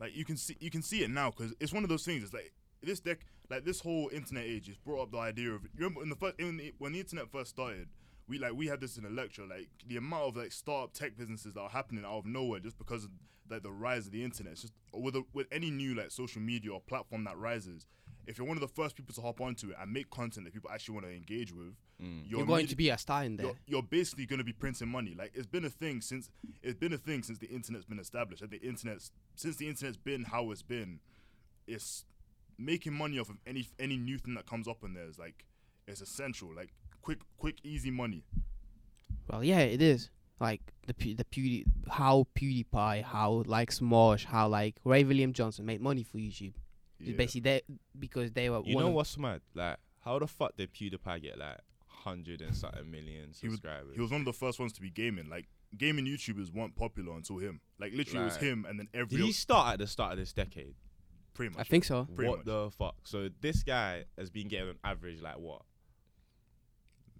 Like you can see, you can see it now because it's one of those things. It's like this deck, like this whole internet age, has brought up the idea of. You remember in the first, in the, when the internet first started, we like we had this in a lecture. Like the amount of like startup tech businesses that are happening out of nowhere just because of like the rise of the internet. It's just with a, with any new like social media or platform that rises. If you're one of the first people to hop onto it and make content that people actually want to engage with, mm.
You're going to be a star in there.
you're, you're basically going to be printing money. Like it's been a thing since it's been a thing since the internet's been established. Like the internet's since the internet's been how it's been, it's making money off of any any new thing that comes up in there is like it's essential. Like quick quick easy money.
Well, yeah, it is. Like the Pew- the Pewdie, how PewDiePie, how like Smosh, how like Ray William Johnson made money for YouTube.
Yeah.
basically they because they were
You
one
know what's mad? Like, how the fuck did PewDiePie get like hundred and something million
He was-
subscribers?
He was one of the first ones to be gaming. Like gaming YouTubers weren't popular until him. Like literally, it was him and then every
Did he
oth-
start at the start of this decade?
Pretty much.
I think so.
Pretty
what
much.
the fuck? So this guy has been getting on average like what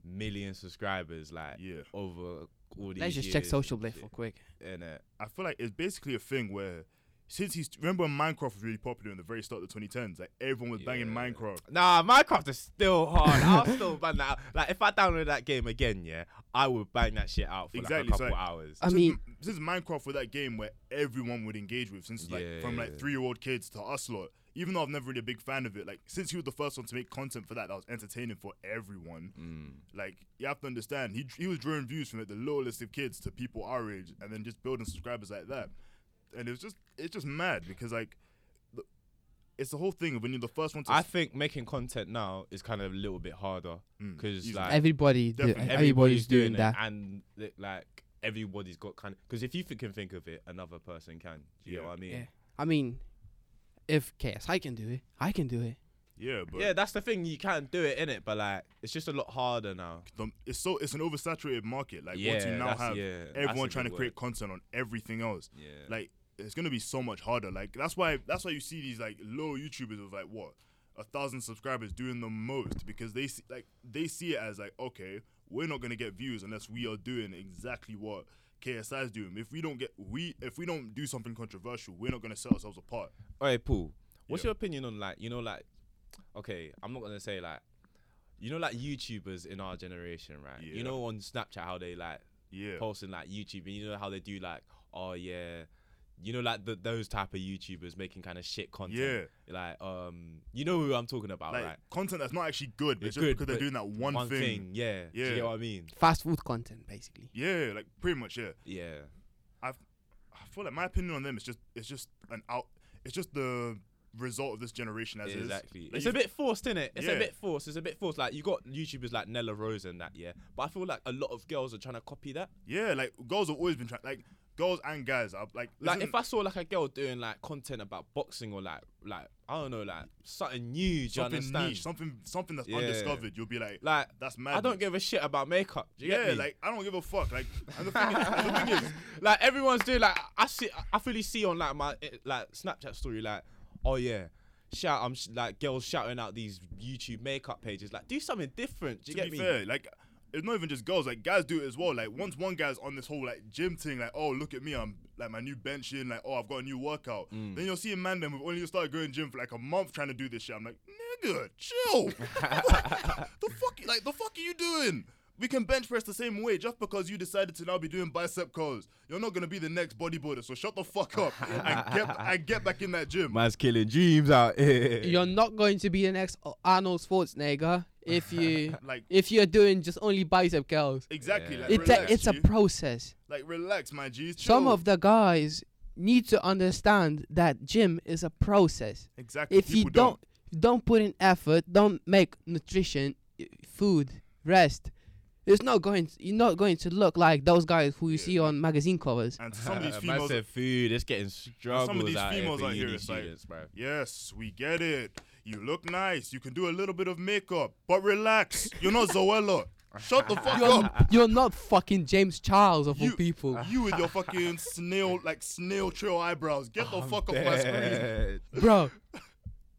million subscribers like
Yeah.
over all these
Let's just check Social
Blade
for quick.
And uh,
I feel like it's basically a thing where since he's remember when Minecraft was really popular in the very start of the 2010s, like everyone was banging Minecraft.
Nah, Minecraft is still hard. I'll still bang that. Out. Like if I download that game again, yeah, I would bang that shit out for
Exactly,
like a couple
like,
hours.
I
since,
mean-
since Minecraft was that game where everyone would engage with, since like from like three year old kids to us lot. Even though I've never really a big fan of it, like since he was the first one to make content for that, that was entertaining for everyone.
Mm.
Like you have to understand, he he was drawing views from like the lowest of kids to people our age, and then just building subscribers like that. And it was just it's just mad because like it's the whole thing of when you're the first one to.
I think making content now is kind of a little bit harder
Mm,
because
easily.
like
Everybody, do,
Definitely.
everybody's doing,
it,
that.
and like everybody's got kind of because if you can think of it, another person can. Do you
Yeah.
know what I mean?
Yeah. I mean, if KSI can do it, I can do it.
yeah, but
Yeah, that's the thing. You can't do it in it, but like it's just a lot harder now.
the, it's so it's an oversaturated market. Like
yeah,
once you now have
yeah,
everyone trying to create
word.
content on everything else.
Yeah,
like it's gonna be so much harder. Like that's why that's why you see these like low YouTubers with like what a thousand subscribers doing the most because they see like they see it as like okay we're not gonna get views unless we are doing exactly what KSI is doing. If we don't get we if we don't do something controversial, we're not gonna set ourselves apart.
All right, Paul, what's
Yeah.
your opinion on like you know like okay, I'm not gonna say like you know like YouTubers in our generation, right?
Yeah.
You know on Snapchat how they like
Yeah,
posting like YouTube and you know how they do like oh yeah you know, like the, those type of YouTubers making kind of shit content.
Yeah.
Like, um, you know who I'm talking about,
like
right?
content that's not actually good, but
It's
just
good,
because they're doing that one, thing.
Yeah. Do you
Yeah.
get what I mean?
Fast food content, basically.
Yeah, like pretty much. Yeah,
Yeah.
I, I feel like my opinion on them is just it's just an out. It's just the result of this generation as
exactly.
is. Like,
it's a bit forced, isn't it? It's a bit forced. It's a bit forced. Like you got YouTubers like Nella Rose and that, yeah. But I feel like a lot of girls are trying to copy that.
Yeah, like girls have always been trying. Like girls and guys are like.
Like if I saw like a girl doing like content about boxing or like like I don't know like something new, do you
something
understand?
niche, something something that's
Yeah.
undiscovered, you'll be like,
like
that's mad.
I don't give a shit about makeup. Do you get
Yeah,
me?
like I don't give a fuck. Like and the thing is, the thing is,
like everyone's doing like I see I fully see on like my eh, like Snapchat story like oh yeah shout I'm sh- like girls shouting out these YouTube makeup pages like do something different do you
to
get me
fair, like it's not even just girls. Like guys do it as well. Like once one guy's on this whole like gym thing, like oh look at me, I'm like my new benching, like oh I've got a new workout.
Mm.
Then you'll see a man then who've only started going gym for like a month trying to do this shit. I'm like nigga, chill. the fuck, like the fuck are you doing? We can bench press the same way just because you decided to now be doing bicep curls. You're not gonna be the next bodybuilder, so shut the fuck up and get and get back in that gym.
man's killing dreams out here
You're not going to be the next Arnold Schwarzenegger if you
Like
if you're doing just only bicep curls.
exactly,
Yeah.
like
It,
relax,
it's a
G.
process.
like relax, my G.
Some of the guys need to understand that gym is a process.
exactly.
If you
people
don't don't put in effort, don't make nutrition, eh, food, rest. It's not going. you're not going to look like those guys who you
Yeah.
see on magazine covers.
and some of these females
said food it's getting struggles Some of
these
out
females
here
out here, it's like-
students
Yes, we get it. You look nice. You can do a little bit of makeup, but relax. You're not Zoella. Shut the fuck
You're,
up.
you're not fucking James Charles of all people.
You with your fucking snail, like snail trail eyebrows. Get the fuck off my screen.
Bro,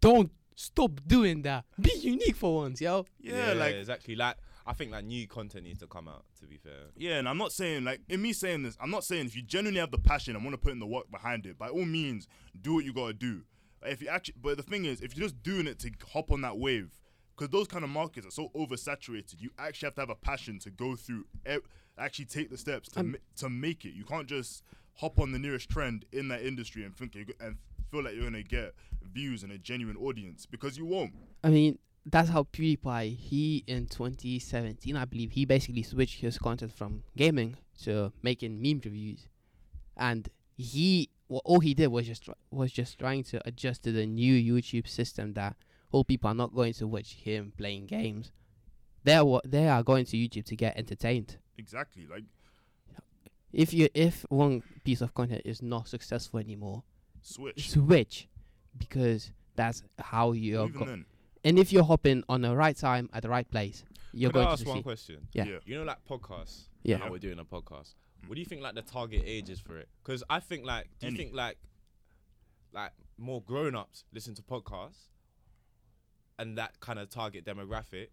don't stop doing that. Be unique for once, yo.
Yeah, like
exactly like I think like new content needs to come out to be fair
yeah, and I'm not saying like in me saying this, I'm not saying if you genuinely have the passion and want to put in the work behind it, by all means, do what you gotta do. If you actually, but the thing is, if you're just doing it to hop on that wave, because those kind of markets are so oversaturated, you actually have to have a passion to go through, e- actually take the steps to
Um,
ma- to make it. You can't just hop on the nearest trend in that industry and think you're, go- and feel like you're gonna get views and a genuine audience because you won't.
I mean, that's how PewDiePie, he in 2017, I believe, he basically switched his content from gaming to making meme reviews, and he, well, all he did was just was just trying to adjust to the new YouTube system that all people are not going to watch him playing games. They are wa- they are going to YouTube to get entertained.
Exactly. Like
If you if one piece of content is not successful anymore,
switch.
switch, because that's how you're.
Even
Go-
then,
and if you're hopping on the right time at the right place, you're
Can I
going
ask
to
one question
Yeah.
yeah.
You know, like podcasts.
Yeah.
How we're doing a podcast. What do you think, like the target age is for it? Because I think, like, do you
Any.
think, like, like more grown-ups listen to podcasts, and that kind of target demographic,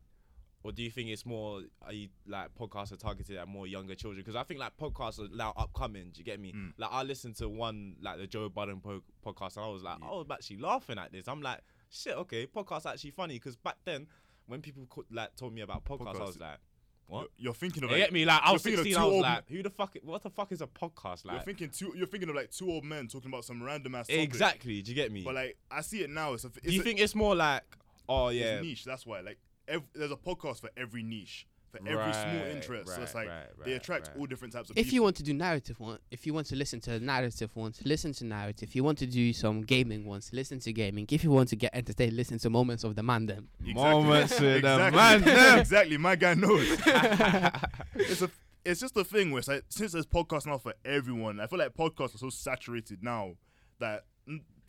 or do you think it's more are you, like podcasts are targeted at more younger children? Because I think like podcasts are now upcoming. Do you get me?
Mm.
Like I listened to one like the Joe Budden po- podcast, and I was like, I was actually laughing at this. I'm like, shit, okay, podcast's actually funny. Because back then, when people co- like told me about podcasts, I was like, what?
You're, thinking of
You
like,
get me? Like I was
thinking of
16,
two
I was like, who the fuck? What the fuck is a podcast? Like?
You're thinking two. You're thinking of like two old men talking about some random ass topic.
exactly. Do you get me?
But like I see it now. It's a. It's
Do you
a,
think it's more like, oh
it's
yeah,
niche? That's why. Like ev- there's a podcast for every niche, for every small
Right,
interest. so it's like
right,
they attract
right.
all different types of people.
If
people.
you want to do narrative one, if you want to listen to narrative ones, listen to narrative. If you want to do some gaming ones, listen to gaming. If you want to get entertained, listen to moments of the man them.
Moments with the
exactly.
man them.
exactly. My guy knows. it's a. It's just a thing where it's like since there's podcasts now for everyone, I feel like podcasts are so saturated now that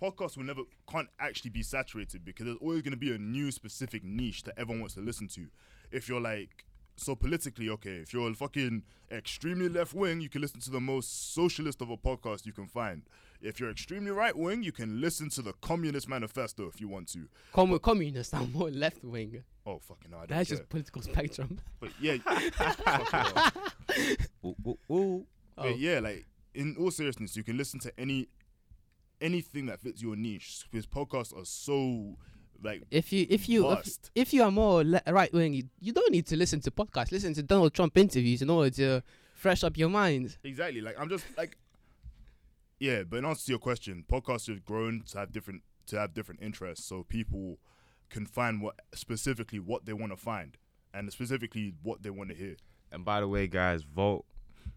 podcasts will never can't actually be saturated because there's always going to be a new specific niche that everyone wants to listen to. If you're like so politically okay, if you're fucking extremely left wing, you can listen to the most socialist of a podcast you can find. If you're extremely right wing, you can listen to the Communist Manifesto if you want to.
Com- communists are more left wing.
Oh fucking no, I don't
That's
care.
just political spectrum.
But yeah, fuck.
Ooh, ooh, ooh.
Oh.
But yeah, like in all seriousness, you can listen to any anything that fits your niche. Because podcasts are so like
If you if you if, if you are more le- right wing, you, you don't need to listen to podcasts. Listen to Donald Trump interviews in order to fresh up your mind.
exactly like I'm just like yeah, but in answer to your question, podcasts have grown to have different to have different interests, so people can find what specifically what they want to find and specifically what they want to hear.
And by the way, guys, vote.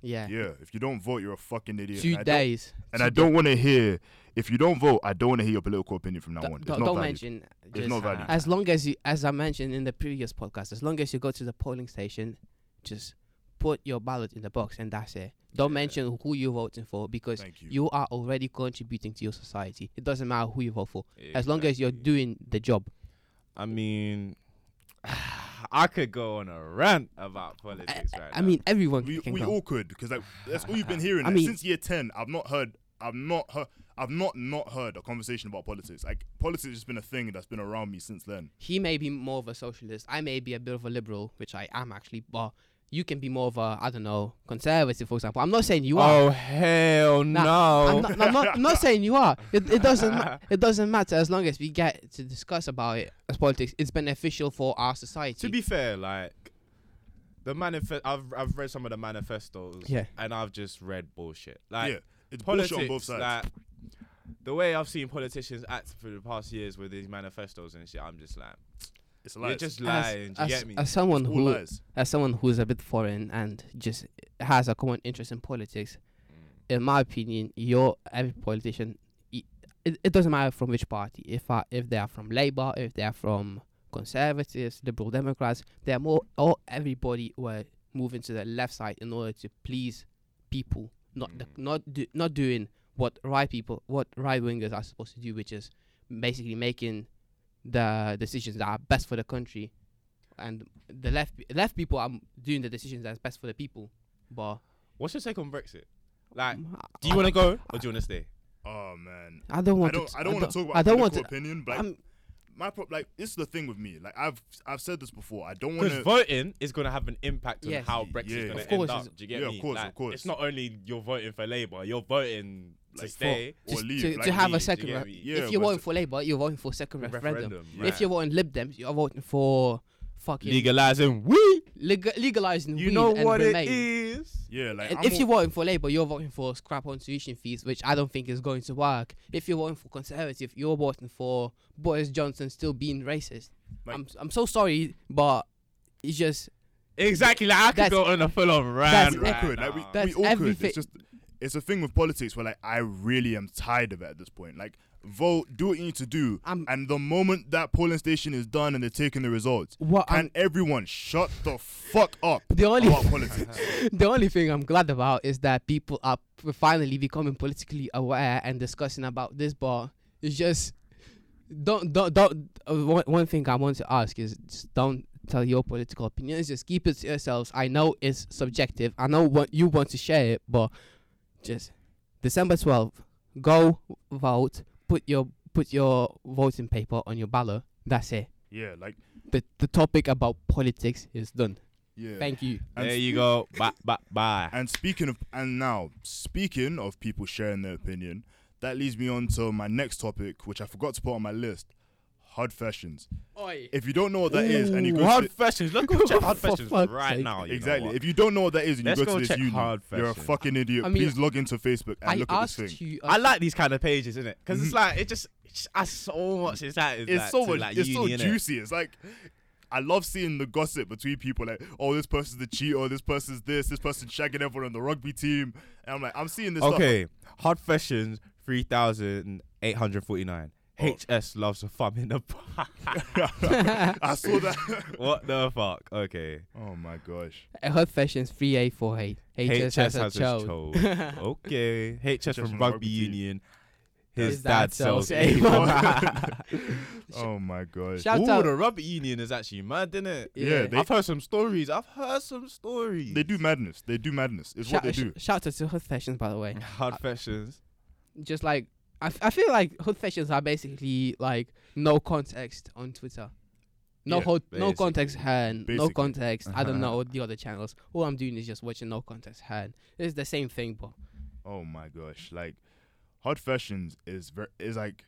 Yeah.
Yeah, if you don't vote, you're a fucking idiot.
Two
and I don't-
days.
And
Two
I don't want to hear if you don't vote. I don't want to hear your political opinion from now
Don't,
on. It's
don't, don't
valid.
mention.
It's
Just
not valid.
as long as you, as I mentioned in the previous podcast, as long as you go to the polling station, just put your ballot in the box and that's it. Don't
Yeah.
mention who you're voting for because
you.
you are already contributing to your society. It doesn't matter who you vote for, as long as you're doing the job.
I mean, I could go on a rant about
I,
politics right
I
now.
mean, everyone
we,
can
we
go.
all could because like that's all you've been hearing
I
like,
mean-
since year 10 i've not heard i've not heard i've not not heard a conversation about politics like politics has been a thing that's been around me since then
he may be more of a socialist. I may be a bit of a liberal, which I am actually, but you can be more of a I don't know conservative, for example. I'm not saying you are.
oh hell
Nah,
no!
I'm, not, I'm, not, I'm not saying you are. It, it doesn't. ma- it doesn't matter as long as we get to discuss about it as politics. It's beneficial for our society.
to be fair, like the manifest, I've I've read some of the manifestos,
Yeah.
and I've just read bullshit. Like
yeah it's
politics,
bullshit on both sides
like the way I've seen politicians act for the past years with these manifestos and shit, I'm just like,
it's a
you're just
as,
lying. Do you
as,
get me?
as someone
all
who,
lies
as someone who's a bit foreign and just has a common interest in politics,
Mm.
in my opinion, you're every politician. It, it doesn't matter from which party. If I, if they are from Labour, if they are from Conservatives, Liberal Democrats, they're more. All everybody were moving to the left side in order to please people, not the,
Mm.
not do, not doing what right people, what right wingers are supposed to do, which is basically making the decisions that are best for the country, and the left left people are doing the decisions that's best for the people. But
What's your take on Brexit? Like,
um,
do you want to go or do you want to stay?
oh man
I don't
i
want
don't
to.
i don't want to talk about
I don't want to.
opinion but like, my pro- like this is the thing with me like i've i've said this before i don't want to
voting is going to have an impact on how
Y-
Brexit's
yeah,
going to end up. Do you get
yeah,
me?
of course, of course.
It's not only you're voting for Labour, you're voting to
Like, for-
stay.
or
to,
leave,
to,
like,
to have
leave,
a second.
you
re-
Yeah,
if you're voting for Labour, you're voting for second referendum.
Referendum,
If you're voting Lib Dems, you're voting for fucking
legalizing weed.
leg- legalizing
You
weed
know
and
what
remain.
it is.
yeah like
And if you're voting for Labour, you're voting for scrap on tuition fees, which I don't think is going to work. If you're voting for Conservative, you're voting for Boris Johnson still being racist.
Like-
I'm I'm so sorry, but it's just
Exactly. Like I could go on a full-on
that's
rant
we
right now.
like we,
That's
we all could
everything.
it's just it's a thing with politics where like i really am tired of it at this point like vote do what you need to do
I'm
and the moment that polling station is done and they're taking the results
what I'm,
everyone shut the fuck up
the only
about politics
the only thing I'm glad about is that people are finally becoming politically aware and discussing about this. But it's just don't don't don't. Uh, one, one thing I want to ask is just don't tell your political opinions. Just keep it to yourselves. I know it's subjective. I know what you want to share it, but just December twelfth, go vote. Put your put your voting paper on your ballot. That's it.
yeah like
The the topic about politics is done.
yeah
Thank you.
And
There you go. Bye, bye, bye.
And speaking of, and now speaking of people sharing their opinion, that leads me on to my next topic, which I forgot to put on my list: hard fashions.
Oi.
If you don't know what that is, and you go
hard
to,
fashions. Let's go check hard
For
fashions
fuck's
right
sake.
now. you know
exactly,
what?
if you don't know what that is, and
Let's
you go,
go
to this
check
uni,
hard
you're a
fashions.
fucking idiot.
I mean,
Please log into Facebook and
I
look at
asked
this thing.
you.
I like these kind of pages, isn't it? Because it's mm-hmm. like it just it just adds so much.
It's
like,
so much.
Like,
it's so
uni, innit?
juicy. It's like. I love seeing the gossip between people like, oh, this person's the cheater, this person's this, this person's shagging everyone on the rugby team, and I'm like, I'm seeing this.
Okay, hard fashions three thousand eight hundred forty nine. HS loves a thumb in the
Stuff. I saw that.
What the fuck? Okay.
oh my gosh.
Hot Fashions 3848. HS, has, a child.
child. okay. HS from
from
rugby
rugby
union. His,
His
dad,
dad
sells
sells
Avon.
Oh my gosh.
Shout
Ooh,
out.
the rugby union is actually mad, isn't it?
Yeah, they-
I've heard some stories. I've heard some stories.
They do madness. They do madness. It's what
Shout,
they do.
sh- shout out to Hood Fashions, by the way.
hard fashions.
Just like, I, f- I feel like Hood Fashions are basically like no context on Twitter. No
Yeah,
no context hand, no context. I don't know the other channels. All I'm doing is just watching no context hand. It's the same thing, but
Oh my gosh. Like, hot fashions is very is like,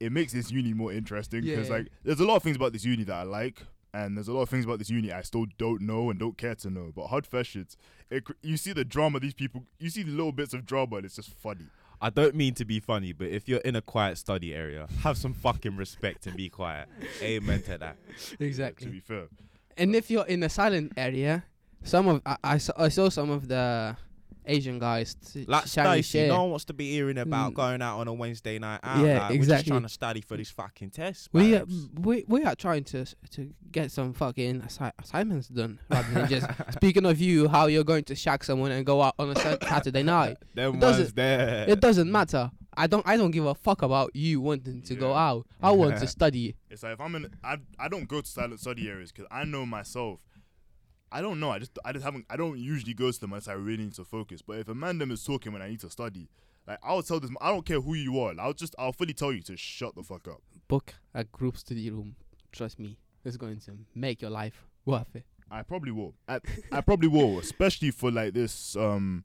it makes this uni more interesting because
Yeah.
like there's a lot of things about this uni that I like. And there's a lot of things about this uni I still don't know and don't care to know. But hot fashions, it, you see the drama these people, you see the little bits of drama, and it's just funny.
I don't mean to be funny, but if you're in a quiet study area, have some fucking respect and be quiet. Amen to that.
Exactly.
To be fair,
And if you're in a silent area, some of I, I, saw, I saw some of the Asian guys t-
Like
sharing
Stacey,
share.
no one wants to be hearing about
Mm.
going out on a Wednesday night out.
Yeah,
like, We're just trying to study for this fucking test.
we, uh,
babes.
we we are trying to to get some fucking assi- assignments done rather than just speaking of you how you're going to shack someone and go out on a Saturday night.
Them
doesn't-
there.
It doesn't matter. I don't I don't give a fuck about you wanting to go out. I want to study.
it's like if I'm in, I I don't go to silent study areas because I know myself. I don't know. I just I just haven't. I don't usually go to them unless I really need to focus. But if a man them is talking when I need to study, like I'll tell this. I don't care who you are. I'll just I'll fully tell you to shut the fuck up.
Book a group study room. Trust me, it's going to make your life worth it.
I probably will. I, I probably will, especially for like this um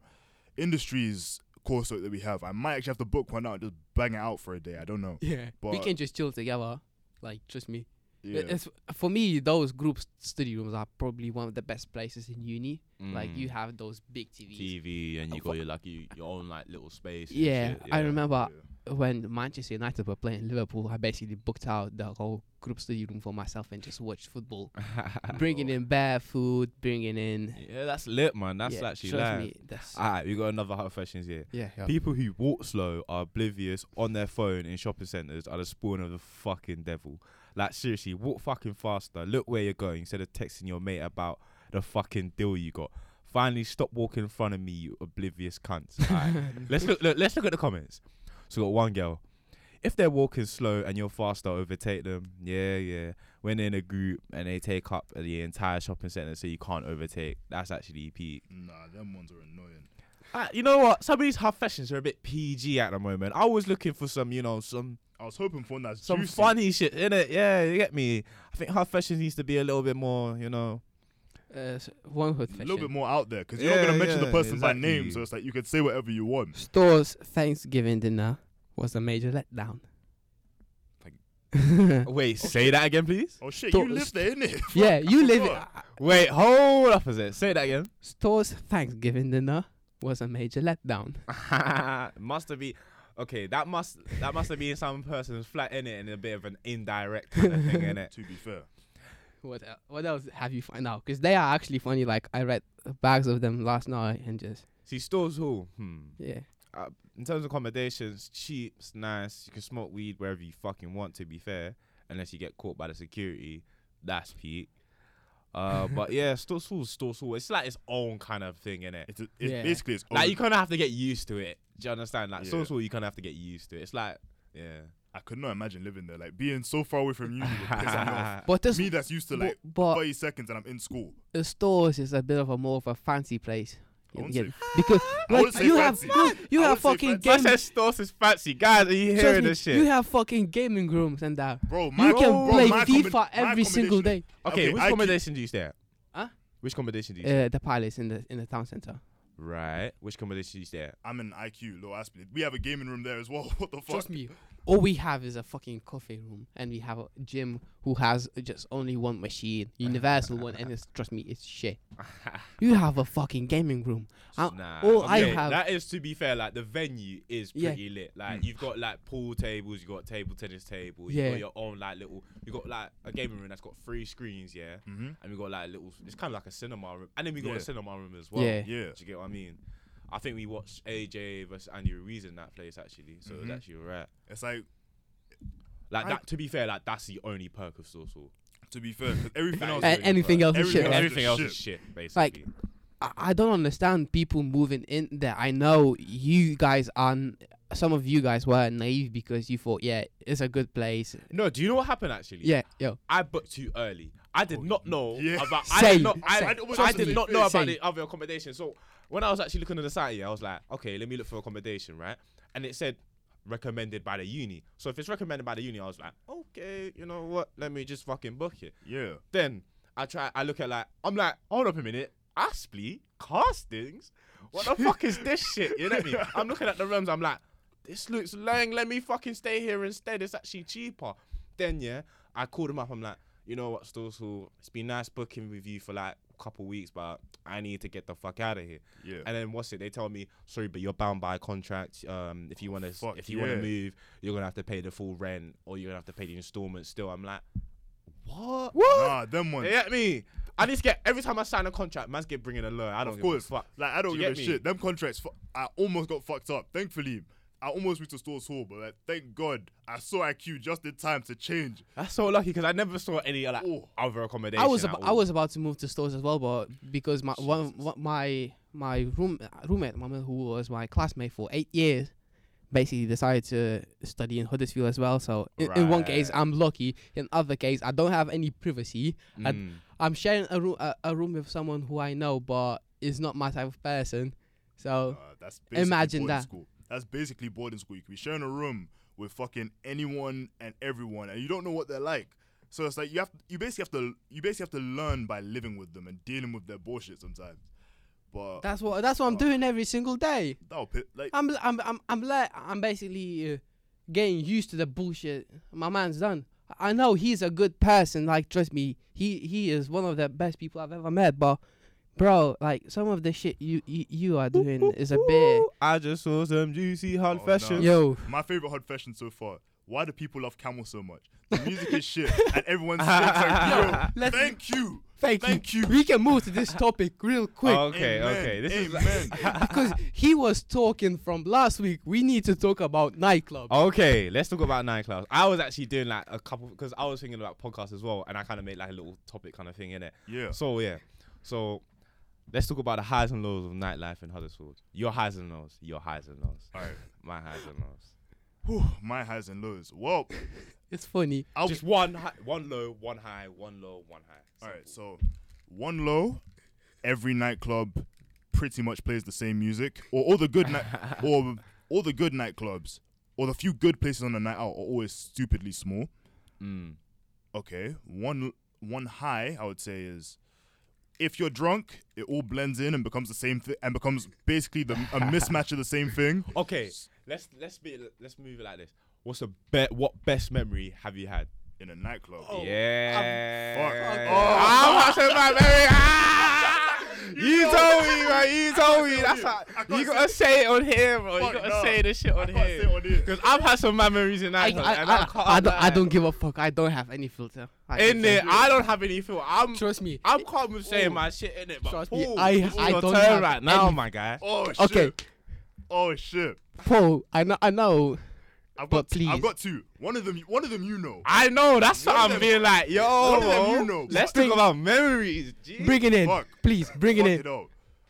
industries course that we have. I might actually have to book one out and just bang it out for a day. I don't know.
Yeah, we
But-
can just chill together. Like trust me.
Yeah.
It's, for me, those group study rooms are probably one of the best places in uni. Like you
Mm.
have those big TVs.
TV and you got your like you, your own like little space. and
Yeah, I remember
Yeah.
when Manchester United were playing Liverpool. I basically booked out the whole group study room for myself and just watched football, bringing in bare food, bringing in.
yeah, that's lit, man. That's
yeah,
actually
me.
Alright, we got another hot questions here.
yeah. yeah.
People who walk slow are oblivious on their phone in shopping centers are the spawn of the fucking devil. Like seriously, walk fucking faster. Look where you're going instead of texting your mate about the fucking deal you got. Finally, stop walking in front of me, you oblivious cunts. Alright, let's look, look. Let's look at the comments. So we got one girl. If they're walking slow and you're faster, overtake them. Yeah, yeah. When they're in a group and they take up the entire shopping center, so you can't overtake. That's actually peak.
Nah, them ones are annoying.
Uh, you know what? Some of these half fashions are a bit PG at the moment. I was looking for some, you know, some
I was hoping for one that's
some
juicy.
funny shit in it. Yeah, you get me. I think half fashion needs to be a little bit more, you know.
Uh, s- one hood
a little bit more out there because you're not gonna mention the
yeah,
person by name, so it's like you can say whatever you want.
Storthes Thanksgiving dinner was a major letdown.
Wait, say that again, please.
Oh shit,
Stop-
you live there, innit?
yeah, you live.
It.
Wait, hold up a sec. Say that again.
Storthes Thanksgiving dinner was a major letdown.
must have been. Okay, that must that must have been some person's flat in it and a bit of an indirect kind of thing in it.
To be fair,
What el- what else have you found out? Because they are actually funny. Like I read bags of them last night and just
See, stores who? Hmm.
yeah.
in terms of accommodations, cheap, it's nice. You can smoke weed wherever you fucking want. To be fair, unless you get caught by the security, that's peak. Uh, but yeah, Storthes Hall, Storthes Hall. It's like its own kind of thing, innit?
it's, a, it's
Yeah.
basically it's
Like you kind of have to get used to it. Do you understand? Like
Yeah.
Storthes Hall, you kind of have to get used to it. It's like, yeah.
I could not imagine living there, like being so far away from uni. would piss me off.
But this
Me that's used to like
but, but
30 seconds and I'm in school.
the Storthes is a bit of a more of a fancy place.
I
You get- because like,
wouldn't
you have you, you have fucking
fancy.
I
game.
said Storthes is fancy, guys. Are you hearing
me,
this shit?
You have fucking gaming rooms and that.
Bro, my
You can
bro,
play
my
FIFA
accommo-
every single day.
okay,
okay,
which
I keep-
accommodation do you stay at?
Huh?
Which accommodation do you stay?
Uh, the palace in the in the town center.
Right. Which accommodation do you stay at?
I'm in IQ, low Aspen. We have a gaming room there as well. What the fuck?
Trust me. All we have is a fucking coffee room, and we have a gym who has just only one machine, universal one, and it's trust me, it's shit. You have a fucking gaming room. Uh,
Nah,
all I have-
that is to be fair. Like the venue is
Yeah.
pretty lit. Like
Mm.
you've got like pool tables, you got table tennis tables, you
Yeah.
got your own like little. You got like a gaming room that's got three screens, yeah,
Mm-hmm.
and we got like a little. It's kind of like a cinema room, and then we got
Yeah.
a cinema room as well.
Yeah.
Yeah.
Do you get what I mean? I think we watched AJ versus Andy Ruiz in that place actually, so it
Mhm.
was actually alright.
It's like,
Like
I-
that. To be fair, like that's the only perk of Storthes Hall.
to be fair, 'cause everything else.
A-
is
anything
right.
else is shit.
Everything
man.
Everything else is shit, basically.
I, I don't understand people moving in there. I know you guys are. n- Some of you guys were naive because you thought, yeah, it's a good place.
no, do you know what happened actually?
Yeah, yo,
I booked too early. I did not know
yeah.
about. I
Same,
did not. I,
same.
I'd almost
I did not know about
Same.
the other accommodation. So when I was actually looking at the site, yeah, I was like, okay, let me look for accommodation, right? And it said recommended by the uni. So if it's recommended by the uni, I was like, okay, you know what? Let me just fucking book it.
Yeah.
Then I try. I look at like. I'm like, hold up a minute. Aspley castings. What the fuck is this shit? You know what I mean? I'm looking at the rooms. I'm like, this looks lame. Let me fucking stay here instead. It's actually cheaper. Then yeah, I called him up. I'm like, you know what, Storthes It's been nice booking with you for like couple weeks, but I need to get the fuck out of here.
Yeah.
And then what's it? They tell me, sorry, but you're bound by a contract. Um, if you want to, if you want to move, you're gonna have to pay the full rent, or you're gonna have to pay the installments. Still, I'm like, what? What?
Nah, them ones.
You get me? I need to get every time I sign a contract, man's get bringing a lawyer. I don't
Of
give
course.
a fuck.
Like I don't
Do
give a
me?
shit. Them contracts, fu- I almost got fucked up. Thankfully, I almost went to Storthes Hall, but like, thank God I saw IQ just in time to change.
That's so lucky because I never saw any like
Oh.
other accommodation.
I was ab- I was about to move to Storthes as well, but because my one, one my my room roommate, my man, who was my classmate for eight years, basically decided to study in Huddersfield as well. So in, in one case, I'm lucky. In other case, I don't have any privacy. I-
Mm.
I'm sharing a room a, a room with someone who I know, but is not my type of person. So
Uh, that's
Imagine that.
School. That's basically boarding school. You could be sharing a room with fucking anyone and everyone, and you don't know what they're like. So it's like you have you basically have to you basically have to learn by living with them and dealing with their bullshit sometimes. But
that's what that's what I'm
Oh.
doing every single day.
that'll pi- like
I'm I'm I'm I'm like I'm basically uh, getting used to the bullshit my man's done. I know he's a good person. Like trust me, he he is one of the best people I've ever met. But bro, like some of the shit you you, you are doing is a bit.
I just saw some juicy hot
Oh, no.
fashion.
Yo,
my favorite hot fashion so far. Why do people love Camel so much? The music is shit, and everyone's like, yo,
let's-
thank you,
thank,
thank
you.
you.
We can move to this topic real quick
Okay,
Amen.
okay. This is
Amen.
because he was talking from last week. We need to talk about nightclubs.
Okay, let's talk about nightclubs. I was actually doing like a couple because I was thinking about podcasts as well, and I kind of made like a little topic kind of thing in it.
yeah.
So yeah, so let's talk about the highs and lows of nightlife in Huddersfield. Your highs and lows. Your highs and lows.
All right.
My highs and lows.
Whew, my highs and lows. Well,
It's funny.
I'll
Just one, high, one low, one high, one low, one high.
All right, so one low, every nightclub pretty much plays the same music, or all the good night, or all the good nightclubs, or the few good places on the night out are always stupidly small.
Mm.
Okay, one one high I would say is if you're drunk, it all blends in and becomes the same thing, and becomes basically the a mismatch of the same thing.
Okay, let's let's be let's move it like this. What's the be- what best memory have you had?
In a nightclub.
yeah. I'm
Oh.
watching my memory. Ah! You told me, man. You told me. That's how,
here. I can't
you gotta say it on here, bro. You gotta
no.
say this shit on here.
it on here.
Because I've had some bad memories in that.
I, I,
I,
I don't I don't give a fuck. I don't have any filter.
In
don't
there,
care.
I don't have any feel. I'm
Trust me.
I'm calm with saying
Oh.
my shit in it, but
Trust me,
Paul,
I- I don't
turn
have
right now, my guy.
Oh shit.
Oh, okay.
Oh shit.
Paul, I know I know
I've
But
got. I've got two. One of them. One of them. You know.
I know. That's
One
what
of
I'm
them-
being like. Yo,
one of them
bro,
you know.
let's
Bring-
talk about memories. G.
Bring it in,
Fuck.
please. Bring it
Fuck
in.
it out.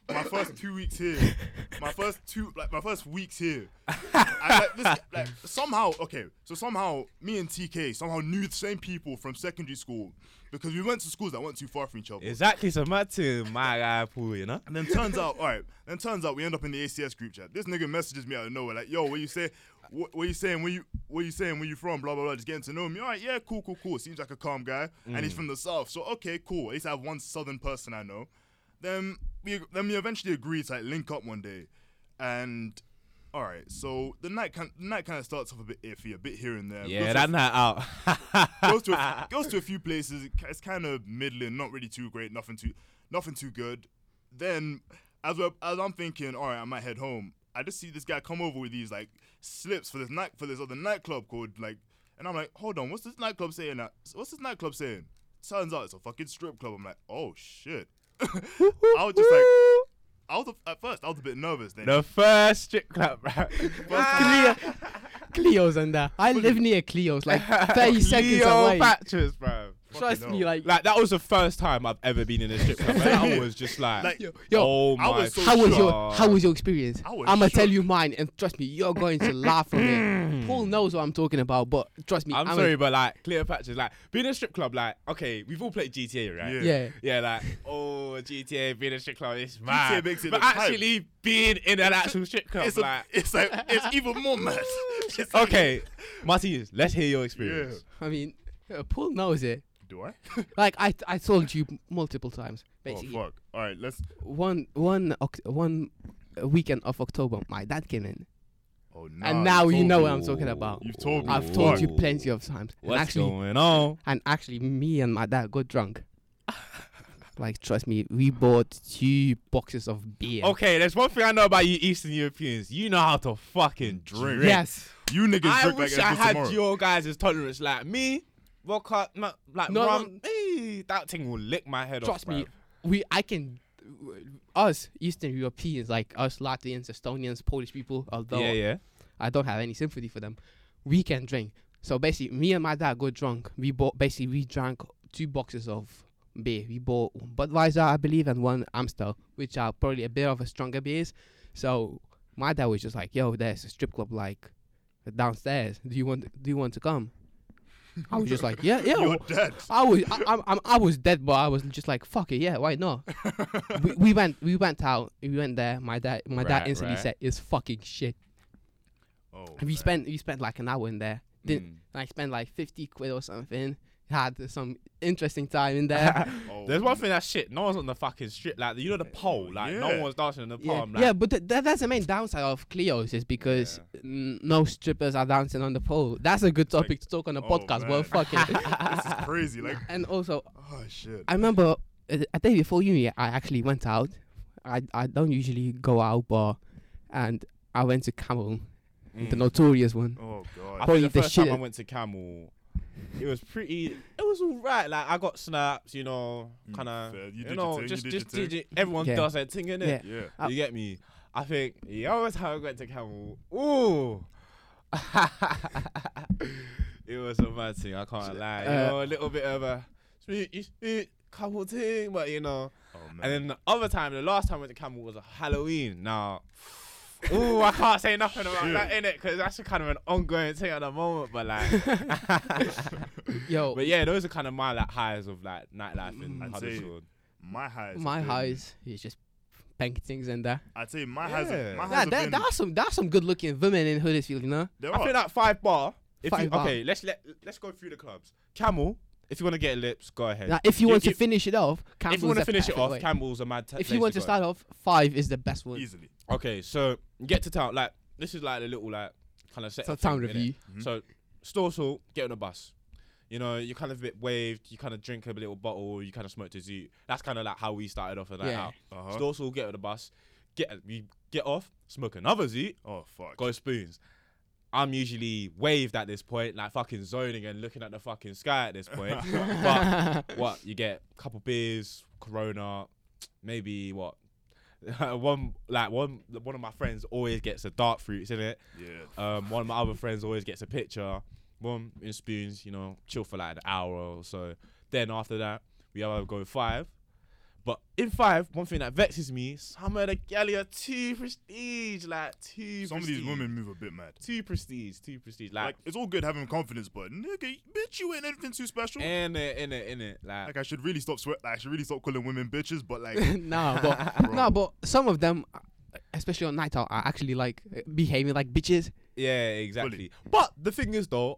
My first two weeks here, my first two, like my first weeks here, I, like, this, like somehow, okay, so somehow me and TK somehow knew the same people from secondary school because we went to schools that weren't too far from each other.
Exactly, so my team, my guy, Paul. You know.
And then turns out, all right. Then turns out we end up in the ACS group chat. This nigga messages me out of nowhere, like, "Yo, what you say? What, what you saying? Where you what you saying? Where you from? Blah blah blah. Just getting to know me. All right, yeah, cool, cool, cool. Seems like a calm guy, and he's mm. from the south. So okay, cool. At least I have one southern person I know. Then we then we eventually agreed to like link up one day, and all right. So the night kind the night kind of starts off a bit iffy, a bit here and there.
Yeah, that night out.
goes to a, goes to a few places. It's kind of middling, not really too great, nothing too nothing too good. Then as as I'm thinking, all right, I might head home. I just see this guy come over with these like slips for this night for this other nightclub called like, and I'm like, hold on, what's this nightclub saying? That what's this nightclub saying? Turns out it's a fucking strip club. I'm like, oh shit. I was just like, I was a, at first I was a bit nervous. Then
the first strip club, bro.
Cleo, Cleo's and that. I live near Cleo's, like 30 seconds away.
Cleopatra's, bro.
Trust me, like,
Like that was the first time I've ever been in a strip club. and that was just like,
Like,
yo, yo,
oh
I
my
was so
how was your how was your experience?
I was
I'm gonna tell you mine, and trust me, you're going to laugh from it. Paul knows what I'm talking about, but trust me,
I'm
I'm
sorry, but like Cleopatra's like being in a strip club, like okay, we've all played GTA, right?
Yeah.
Yeah,
Yeah, like oh GTA being in a strip club, it's mad.
makes it
but
look hype.
actually being in an actual strip club,
it's, a,
like
it's like it's even more mad.
Okay, Martinez, let's hear your experience.
I mean, uh, Paul knows it.
Do I?
Like I, I told you multiple times. Basically,
Oh fuck! All right, let's.
one one Oct- one uh, weekend of October, my dad came in,
Oh, no!
and now you know
me.
what I'm talking about.
You've told me.
I've told you plenty of times, and
What's
actually,
going on?
and actually, me and my dad got drunk. Like trust me, we bought two boxes of beer.
Okay, there's one thing I know about you Eastern Europeans. You know how to fucking drink.
Yes.
You niggas
I
drink
wish
like
I
it's
had
tomorrow.
your guys' tolerance like me. Vodka, ma- like
No,
rum. Hey, that thing will lick my head
Trust
off.
Trust me,
bruv.
we I can uh, us Eastern Europeans like us Latvians, Estonians, Polish people. Although
Yeah, yeah.
I don't have any sympathy for them, we can drink. So basically, me and my dad got drunk. We bought basically we drank two boxes of beer. We bought one Budweiser, I believe, and one Amstel, which are probably a bit of a stronger beers. So my dad was just like, "Yo, there's a strip club like downstairs. Do you want do you want to come?" I was just like, "Yeah, yeah."
You're dead.
I was I, I'm, I'm, I was dead, but I was just like, "Fuck it, yeah, why not?" we, we went we went out. We went there. My dad my dad
Right,
instantly
right.
said, "It's fucking shit."
Oh,
And we
man.
spent we spent like an hour in there. Did
Mm.
I spent like fifty quid or something? Had some interesting time in there.
Oh,
There's one thing that's shit. No one's on the fucking strip. Like you know the pole. Like no one's dancing on the pole. I'm like,
yeah, but th- that, that's the main downside of Cleo's is because n- no strippers are dancing on the pole. That's a good
like-
topic to talk on a
oh,
podcast. Well,
man.
fuck it.
this is crazy. Like,
and also,
oh shit.
I remember uh, a day before uni, I actually went out. I I don't usually go out, but and I went to Camel, the
Mm.
notorious one.
Oh
I
god.
Probably
think the
the
first time I went to Camel, it was pretty. It was alright. Like I got snaps, you know,
Mm,
kind of,
fair. You
you,
did your
know,
thing, you
just
did
just
your
did it. Everyone
Yeah.
does their thing, innit?
Yeah.
Yeah.
Uh,
you get me? I think yeah, always how I went to Camel. Ooh. it was a mad thing. I can't lie. You
Uh,
know, a little bit of a sweet, sweet couple thing, but you know.
Oh man.
And then the other time, the last time I went to Camel was a Halloween. Now, ooh, I can't say nothing about that in it because that's kind of an ongoing thing at the moment. But like,
Yo,
but yeah, those are kind of my like highs of like nightlife in
mm,
Huddersfield.
my highs.
my
been-
highs is just bank things in there.
I'd say my highs. have- My highs
Nah,
have
there,
been.
there are some there are some good looking women in Huddersfield, you know.
There
I
are.
feel like five bar. If you,
Five bar.
okay, let's let let's go through the clubs. Camel, if you want to get lips, go ahead.
Now, if you
You-
want
you-
to finish it off,
if you want to finish it off,
way.
Camel's a mad. T-
if you want to
go.
start off, five is the best one.
easily.
Okay, so get to town. Like this is like a little like kind of set.
So
up
town
thing, innit?
review.
Mhm.
So Storthes Hall, get on a bus. You know, you kind of a bit waved. You kind of drink a little bottle. You kind of smoke to zoo. That's kind of like how we started off a night
Yeah.
out.
Uh-huh.
Storthes Hall, get on the bus. Get we get off, smoke another zoo,
Oh fuck.
go spoons. I'm usually waved at this point, like fucking zoning and looking at the fucking sky at this point. but what you get? A couple beers, Corona, maybe what? one like one one of my friends always gets a dark fruits in it.
Yeah.
Um, one of my other friends always gets a picture. One in spoons, you know, chill for like an hour or so. Then after that, we either go five. But in five, one thing that vexes me, some of the galley are too prestige, like too.
Some of these women move a bit mad.
too prestige, too prestige,
Like
like,
it's all good having confidence, but nigga, bitch, you ain't anything too special.
in it, in it, in it, like.
Like I should really stop sweat. Like, I should really stop calling women bitches. But like,
no, but
Bro.
no, but some of them, especially on night out, are actually like behaving like bitches.
Yeah, exactly. But the thing is, though,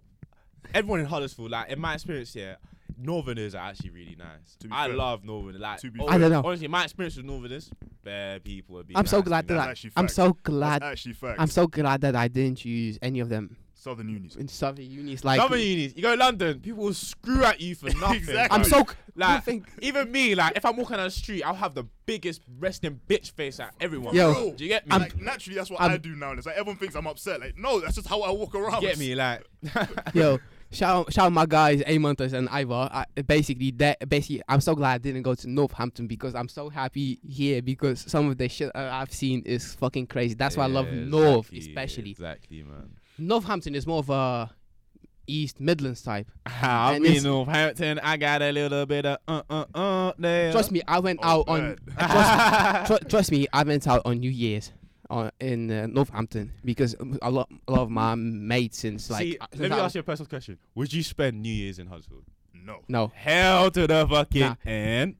everyone in Huddersfield, like in my experience, yeah, Northerners are actually really nice.
To be
I
fair.
love Northerners. Like,
To be
oh,
fair. I don't know.
Honestly, my experience with Northerners, bare people are being.
I'm so
nice
glad
to
that
That's
I,
actually
I'm
facts.
so
that's
glad
actually facts.
I'm so glad that I didn't use any of them
Southern unis.
in Southern unis. Like
Southern unis, you go to London, people will screw at you for nothing.
Exactly.
I'm so c-
Like,
you think
even me, like, if I'm walking down the street, I'll have the biggest resting bitch face at everyone.
Yo,
do you get me?
I'm-
like naturally, that's what
I'm-
i do now. and It's like everyone thinks I'm upset. Like, no, that's just how I walk around.
get me? Like,
yo. Shout out, shout my guys, Amontas and Ivor. I, basically, that basically, I'm so glad I didn't go to Northampton because I'm so happy here because some of the shit I've seen is fucking crazy. That's why I love
Yeah,
North, especially.
Exactly, man.
Northampton is more of a East Midlands type.
I
And
mean, Northampton, I got a little bit of uh uh uh there.
Trust me, I went
Oh,
out on. trust, tr- trust me, I went out on New Year's. On, in uh, Northampton because a lot, a lot of my mates since like
See,
uh,
let me
I
ask you a personal question. Would you spend New Year's in Huddersfield?
No,
no
Hell to the fucking
Nah.
end.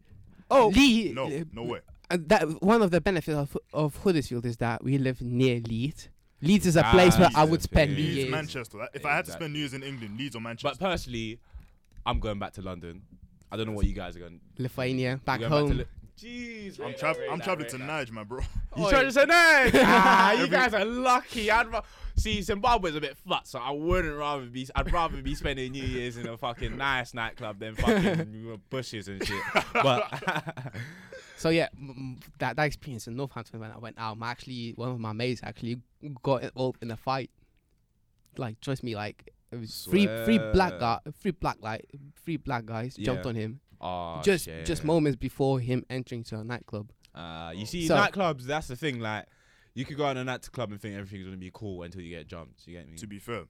oh Lee
no,
uh,
no way.
uh, that one of the benefits of, of Huddersfield is that we live near Leeds. Leeds is a place where
That's
I would spend New Year's.
Manchester. That- If I had to spend New Year's in England, Leeds or Manchester.
But personally, I'm going back to London. I don't know what you guys are going.
Lithuania, back
going
home.
to Li- Jeez,
I'm,
rate
tra-
that, rate
I'm
that,
traveling
rate
to. Nige, my bro.
You
Oi.
trying to say no? ah, you guys are lucky. I'd ra- See, Zimbabwe's a bit flat, so I wouldn't rather be. I'd rather be spending New Year's in a fucking nice nightclub than fucking bushes and shit. But
So yeah, m- m- that that experience in Northampton when I went out, my actually one of my mates actually got involved in a fight. Like trust me, like it was three three black guy, three black like three black guys jumped
Yeah.
on him
oh,
just
shit.
just moments before him entering to a nightclub.
Uh, you see,
So-
nightclubs. That's the thing. Like, you could go out in a nightclub and think everything's gonna be cool until you get jumped. You get me?
to be fair.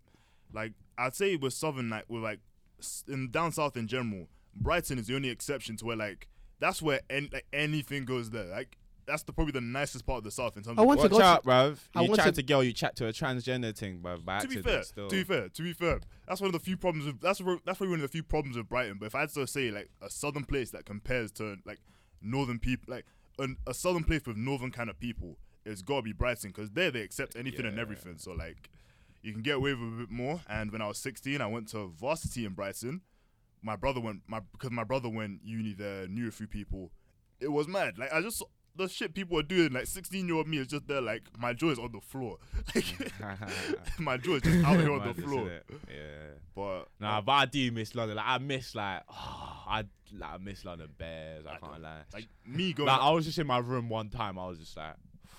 Like I'd say with Southern, like with like in down south in general, Brighton is the only exception to where like that's where any, like anything goes there. Like that's the probably the nicest part of the south in terms of.
I
of.
want to
Watch
go to-
bruv.
I
You
want
chat
to-
to girl, you chat to a transgender thing, bruv. By
to be fair,
still.
to be fair, to be fair, that's one of the few problems. With, that's that's probably one of the few problems with Brighton. But if I had to say like a southern place that compares to like northern people, like an, a southern place with northern kind of people, it's gotta be Brighton because there they accept anything and everything. So like, you can get away with a bit more. And when I was 16, I went to varsity in Brighton. My brother went my because my brother went uni there, knew a few people. It was mad. Like I just saw the shit people are doing. Like 16 year old me is just there. Like my jaw is on the floor. Like my jaw is just out here on the floor.
Yeah.
But
Nah, um, but I do miss London. Like I miss like, I like I miss London Bears. I,
I
can't lie.
like me going.
Like I was just in my room one time. I was just like,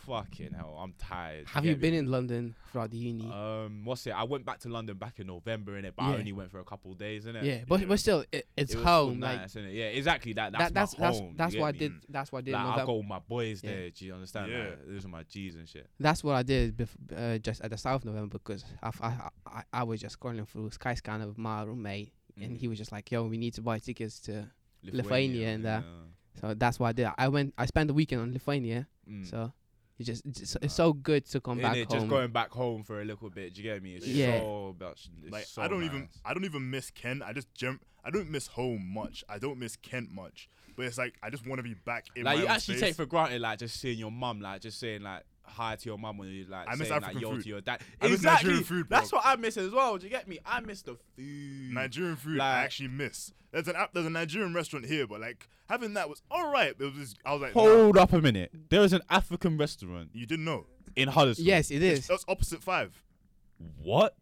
fucking hell, I'm tired.
Have
get
you
me?
been in London throughout the uni?
Um, what's it? I went back to London back in November in it, but I only went for a couple of days in it.
yeah, but but still, it, it's
It was still
home. Like
nice, innit? Yeah, exactly. That that's
that, that's
my
that's
home.
that's
you
what I did. That's what I did.
Like I
November.
got all my boys
Yeah.
there. Do you understand?
Yeah.
Like, those are my G's and shit.
That's what I did bef- uh, just at the start of November because I, I, I, I was just scrolling through Skyscanner with my roommate and
Mhm.
he was just like, "Yo, we need to buy tickets to." Lithuania and that.
yeah.
So that's what I did. I went. I spent the weekend on Lithuania.
Mm.
So it's just it's, just- it's so good to come back
Innit?
home.
Just going back home for a little bit. Do you get me? It's
Yeah.
so much. It's
like
so
I don't even I don't even miss Kent. I just jump. I don't miss home much. I don't miss Kent much. But it's like I just want to be back in
like
my
you
own
actually
space.
take for granted, like just seeing your mum, like just saying like hi to your mum when you like
I miss
saying like yo
food.
to your dad.
I miss
exactly.
Nigerian food, bro.
That's what I miss as well. Do you get me? I miss the food.
Nigerian food.
Like-
I actually miss. There's an app. There's a Nigerian restaurant here, but like having that was all right. It was just, I was like, nah,
Hold up a minute. There is an African restaurant
you didn't know.
in Huddersfield.
yes, it is.
That's opposite five.
What?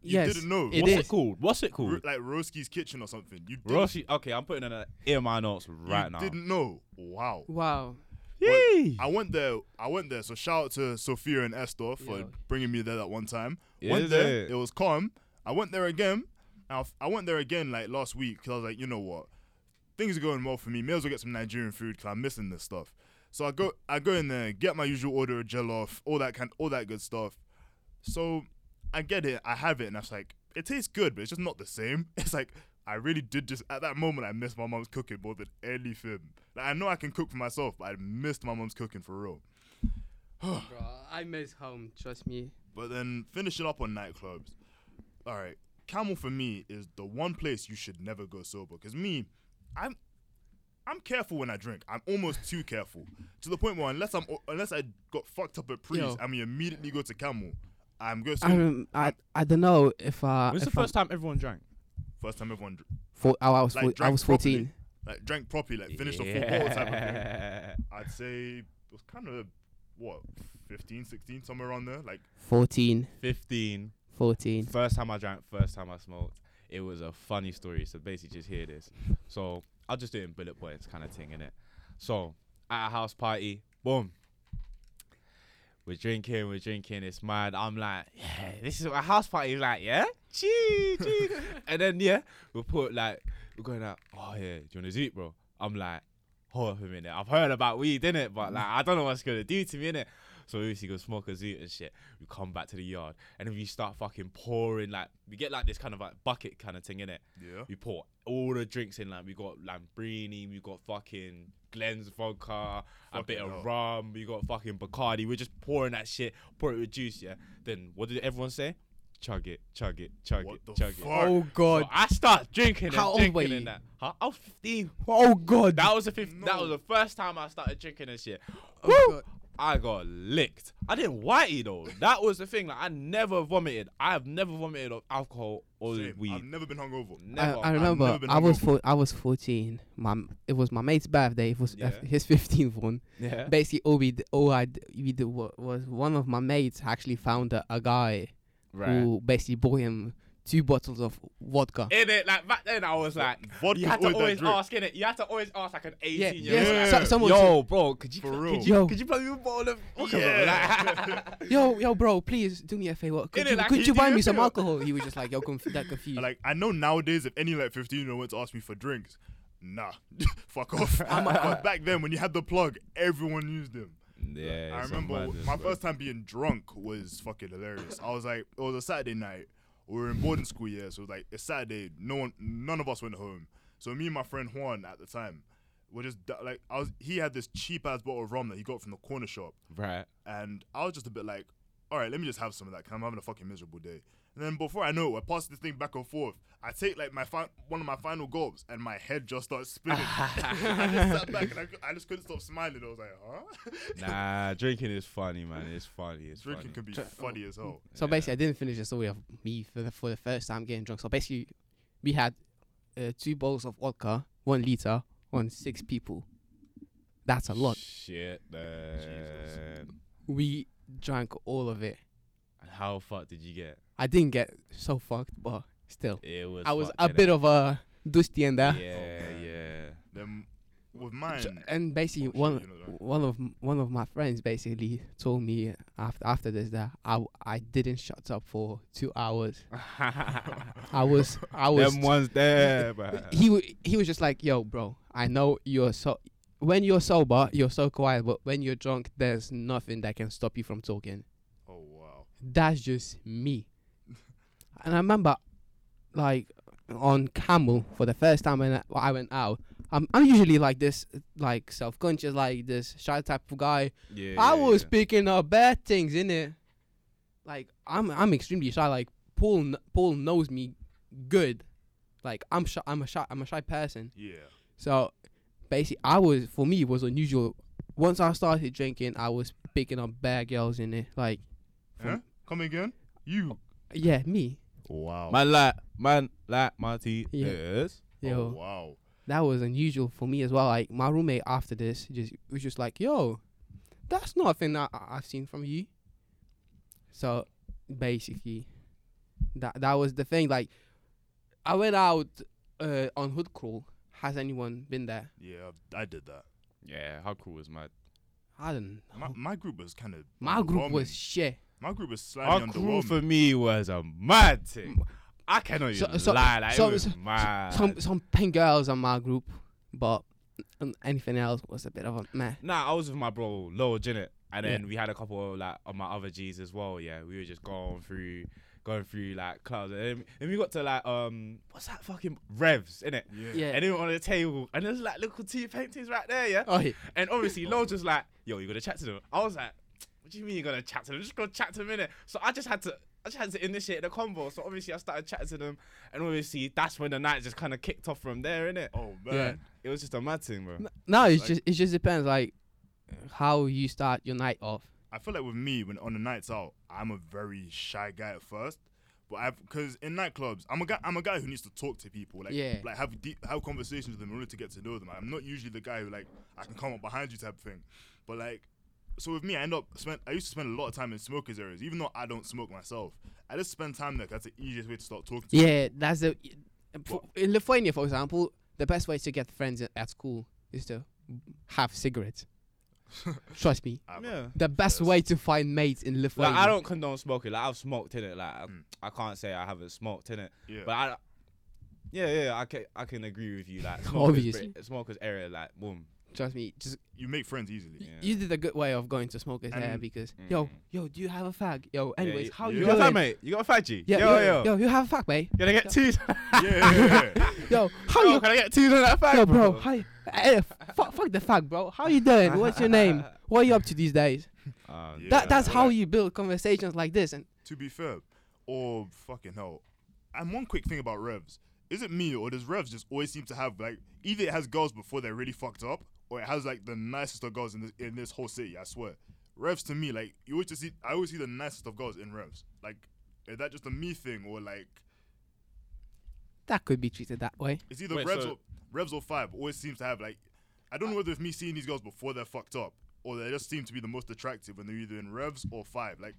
You
yes,
didn't know.
It
What's
is.
it called? What's it
Ro-
called?
like Roski's Kitchen or something. You didn't,
Rossi. Okay, I'm putting in a in my notes right
you
now.
didn't know. Wow.
Wow.
Yay!
I went there. I went there. So shout out to Sophia and Estor for
Yeah.
bringing me there that one time.
Is
went there.
it?
It was calm. I went there again. I, I went there again like last week because I was like, you know what, things are going well for me. May as well get some Nigerian food because I'm missing this stuff. So I go, I go in there, get my usual order of jollof, all that kind, all that good stuff. So I get it, I have it, and I was like, it tastes good, but it's just not the same. It's like I really did just at that moment I missed my mom's cooking more than anything. Like I know I can cook for myself, but I missed my mom's cooking for real.
Bro, I miss home. Trust me.
But then finishing up on nightclubs. All right, Camel for me is the one place you should never go sober. Cause me, I'm, I'm careful when I drink. I'm almost too careful to the point where unless I'm unless I got fucked up at Priest
Yo.
and we immediately go to Camel, I'm going.
I I I don't know if uh
When's the
if I'm-
first time everyone drank?
First time everyone dr-
four, oh, I was
like
four, I
drank
was
properly.
fourteen.
like drank properly, like finished a full bottle type of thing. I'd say it was kind of what 15, 16, somewhere around there. Like
14,
15.
14.
First time I drank, first time I smoked. It was a funny story. So basically, just hear this. So I'll just do it in bullet points, kind of thing, innit? So at a house party, boom. We're drinking, we're drinking. It's mad. I'm like, yeah, this is a house party. He's like, yeah, gee, gee. and then yeah, we put like, we're going out. Oh yeah, do you want to eat, bro? I'm like, hold up a minute. I've heard about weed, innit? But like, I don't know what's gonna do to me, innit? So we used go smoke a zoot and shit. We come back to the yard, and then we start fucking pouring like we get like this kind of like bucket kind of thing in it.
yeah,
We pour all the drinks in. Like we got Lambrini, we got fucking Glen's vodka, a bit
hell.
of rum. We got fucking Bacardi. We're just pouring that shit. Pour it with juice. Yeah. Then what did everyone say? Chug it, chug it, chug
What
it,
the
chug
fuck?
it.
Oh God.
So I start drinking
How
and
old were you?
and that. Huh? I was 15.
Oh God.
That was the fifth, That was the first time I started drinking and shit.
Oh,
Woo!
God.
I got licked. I didn't whitey though. That was the thing. Like I never vomited. I have never vomited of alcohol or
Same.
weed.
I've never been hungover.
never.
I, I remember
never
I was
hungover.
four, I was 14. My it was my mate's birthday. It was uh, his 15th one.
yeah.
Basically, all we d- all I d- we did was one of my mates actually found a, a guy
Right.
who basically bought him two bottles of vodka.
In it, like back then, I was like,
Vodka's
you had to
always that
always
drink.
ask in it. You had to always ask like an
Yeah,
eighteen
yeah.
year old.
Yeah.
So, someone
Yo, bro, could you
For
could
real.
you
Yo.
could you plug me a bottle of vodka,
Yeah.
bro? Like,
yo, yo, bro, please do me a favor. Could
Innit,
you,
like,
could
he
you buy me some alcohol? He was just like, yo, conf- that confused.
Like I know nowadays, if any like 15 year old went to ask me for drinks, nah, fuck off. but back then, when you had the plug, everyone used them.
yeah,
I remember
madness,
my
bro.
first time being drunk was fucking hilarious. I was like, it was a Saturday night. We were in boarding school, yeah. So it was like it's Saturday. No one, none of us went home. So me and my friend Juan at the time were just like, I was. He had this cheap ass bottle of rum that he got from the corner shop,
Right.
and I was just a bit like, all right, let me just have some of that. Cause I'm having a fucking miserable day. And then before I know it, we're passing this thing back and forth. I take like my fi- one of my final gulps, and my head just starts spinning. I just sat back and I, I just couldn't stop smiling. I was like, huh?
Nah, drinking is funny, man. It's funny. It's
Drinking
funny.
can be
Tr-
funny as hell.
So
Yeah.
basically, I didn't finish the story of me for the for the first time getting drunk. So basically, we had uh, two bottles of vodka, one liter, on six people. That's a lot.
Shit, man.
We drank all of it.
And How fucked did you get?
I didn't get so fucked, but still,
It was.
I was a
innit?
bit of a dusty in there.
Yeah, yeah.
Then with mine,
and basically,
Oh, shit,
one
you know that.
one of one of my friends basically told me after after this that I I didn't shut up for two hours. I was I was
Them ones there, man.
he w- he was just like, "Yo, bro, I know you're so when you're sober, you're so quiet, but when you're drunk, there's nothing that can stop you from talking."
oh wow,
That's just me. And I remember, like, on Camel for the first time when I, went out. I'm I'm usually like this, like self-conscious, like this shy type of guy.
Yeah.
I
yeah,
was
yeah.
picking up bad things in it. Like I'm I'm extremely shy. Like Paul Paul knows me good. Like I'm shy. I'm a shy. I'm a shy person.
yeah.
So basically, I was for me it was unusual. Once I started drinking, I was picking up bad girls in it. Like
Huh? Come again? You?
yeah, me.
Wow.
Man like man like Marty.
Yeah.
Yes.
Yo,
Oh wow.
that was unusual for me as well. Like my roommate after this just was just like, "Yo, that's nothing that I- I've seen from you." So basically, that that was the thing. Like I went out uh, on hood crawl. Has anyone been there?
Yeah, I did that.
Yeah. How cool was my
I don't know.
My, my group was kind of.
My group was shit.
My group was
How
slightly
cool
underwhelming.
for me was a mad thing. I cannot
So-
even
so-
lie. Like,
so-
it was
so-
mad.
Some some pink girls on my group, but um, anything else was a bit of a meh.
Nah, I was with my bro Lil Janet, and
Yeah.
then we had a couple of like of my other G's as well. Yeah, we were just going through, going through like clubs, and then, and we got to like um, what's that fucking revs, innit?
Yeah.
Yeah.
And then on the table, and there's like little two paintings right there, yeah.
Oh yeah.
And obviously, Lil just like, yo, you gotta chat to them. I was like, what do you mean you gotta chat to them? Just go chat to them innit? So I just had to. I just had to initiate the convo. So obviously I started chatting to them, and obviously that's when the night just kind of kicked off from there, innit?
Oh man.
Yeah.
It was just a mad thing, bro.
No, it's
Like-
just it just depends like how you start your night off.
I feel like with me, when on the nights out, I'm a very shy guy at first. But I've because in nightclubs, I'm a guy. I'm a guy who needs to talk to people, like
Yeah.
like have deep, have conversations with them in order to get to know them. I'm not usually the guy who like I can come up behind you type of thing. But like, so with me, I end up spend. I used to spend a lot of time in smokers areas, even though I don't smoke myself. I just spend time there. 'cause That's the easiest way to start talking. to people.
Yeah, that's the for, in Lithuania, for example, the best way to get friends at- at school is to have cigarettes. Trust me,
Yeah.
the best
Yes.
way to find mates in
Like
Lithuania.
I don't condone smoking. Like I've smoked in it. Like I,
Mm.
I can't say I haven't smoked in it.
Yeah.
But I, yeah, yeah, I can I can agree with you. Like
Obviously.
smokers, smokers area, like boom.
Trust me, just
you make friends easily.
Yeah.
you did a good way of going to smokers there
And-
because
Mm.
yo yo, do you have a fag? Yo, anyways,
Yeah,
how
you
you
got a
doing?
mate? You got a fat G?
Yeah,
yo,
yo,
yo,
yo, you have a fag, mate.
Can I get two?
yeah, yeah, yeah.
Yo, how
Yo,
you?
Can I get two on that fag,
Yo, bro, how you? Eh, fuck, fuck the fag, bro. How you doing? What's your name? What are you up to these days?
Um,
Yeah.
that that's how
like-
you build conversations like this. And
to be fair, or fucking hell. And one quick thing about Revs. Is it me or does Revs just always seem to have like either it has girls before they're really fucked up, or it has like the nicest of girls in this in this whole city, I swear. Revs to me, like you always just see I always see the nicest of girls in Revs. Like is that just a me thing or like
that could be treated that way.
it's either
Wait,
Revs
so-
or Revs or five always seems to have like I don't know whether it's me seeing these girls before they're fucked up or they just seem to be the most attractive when they're either in Revs or five. Like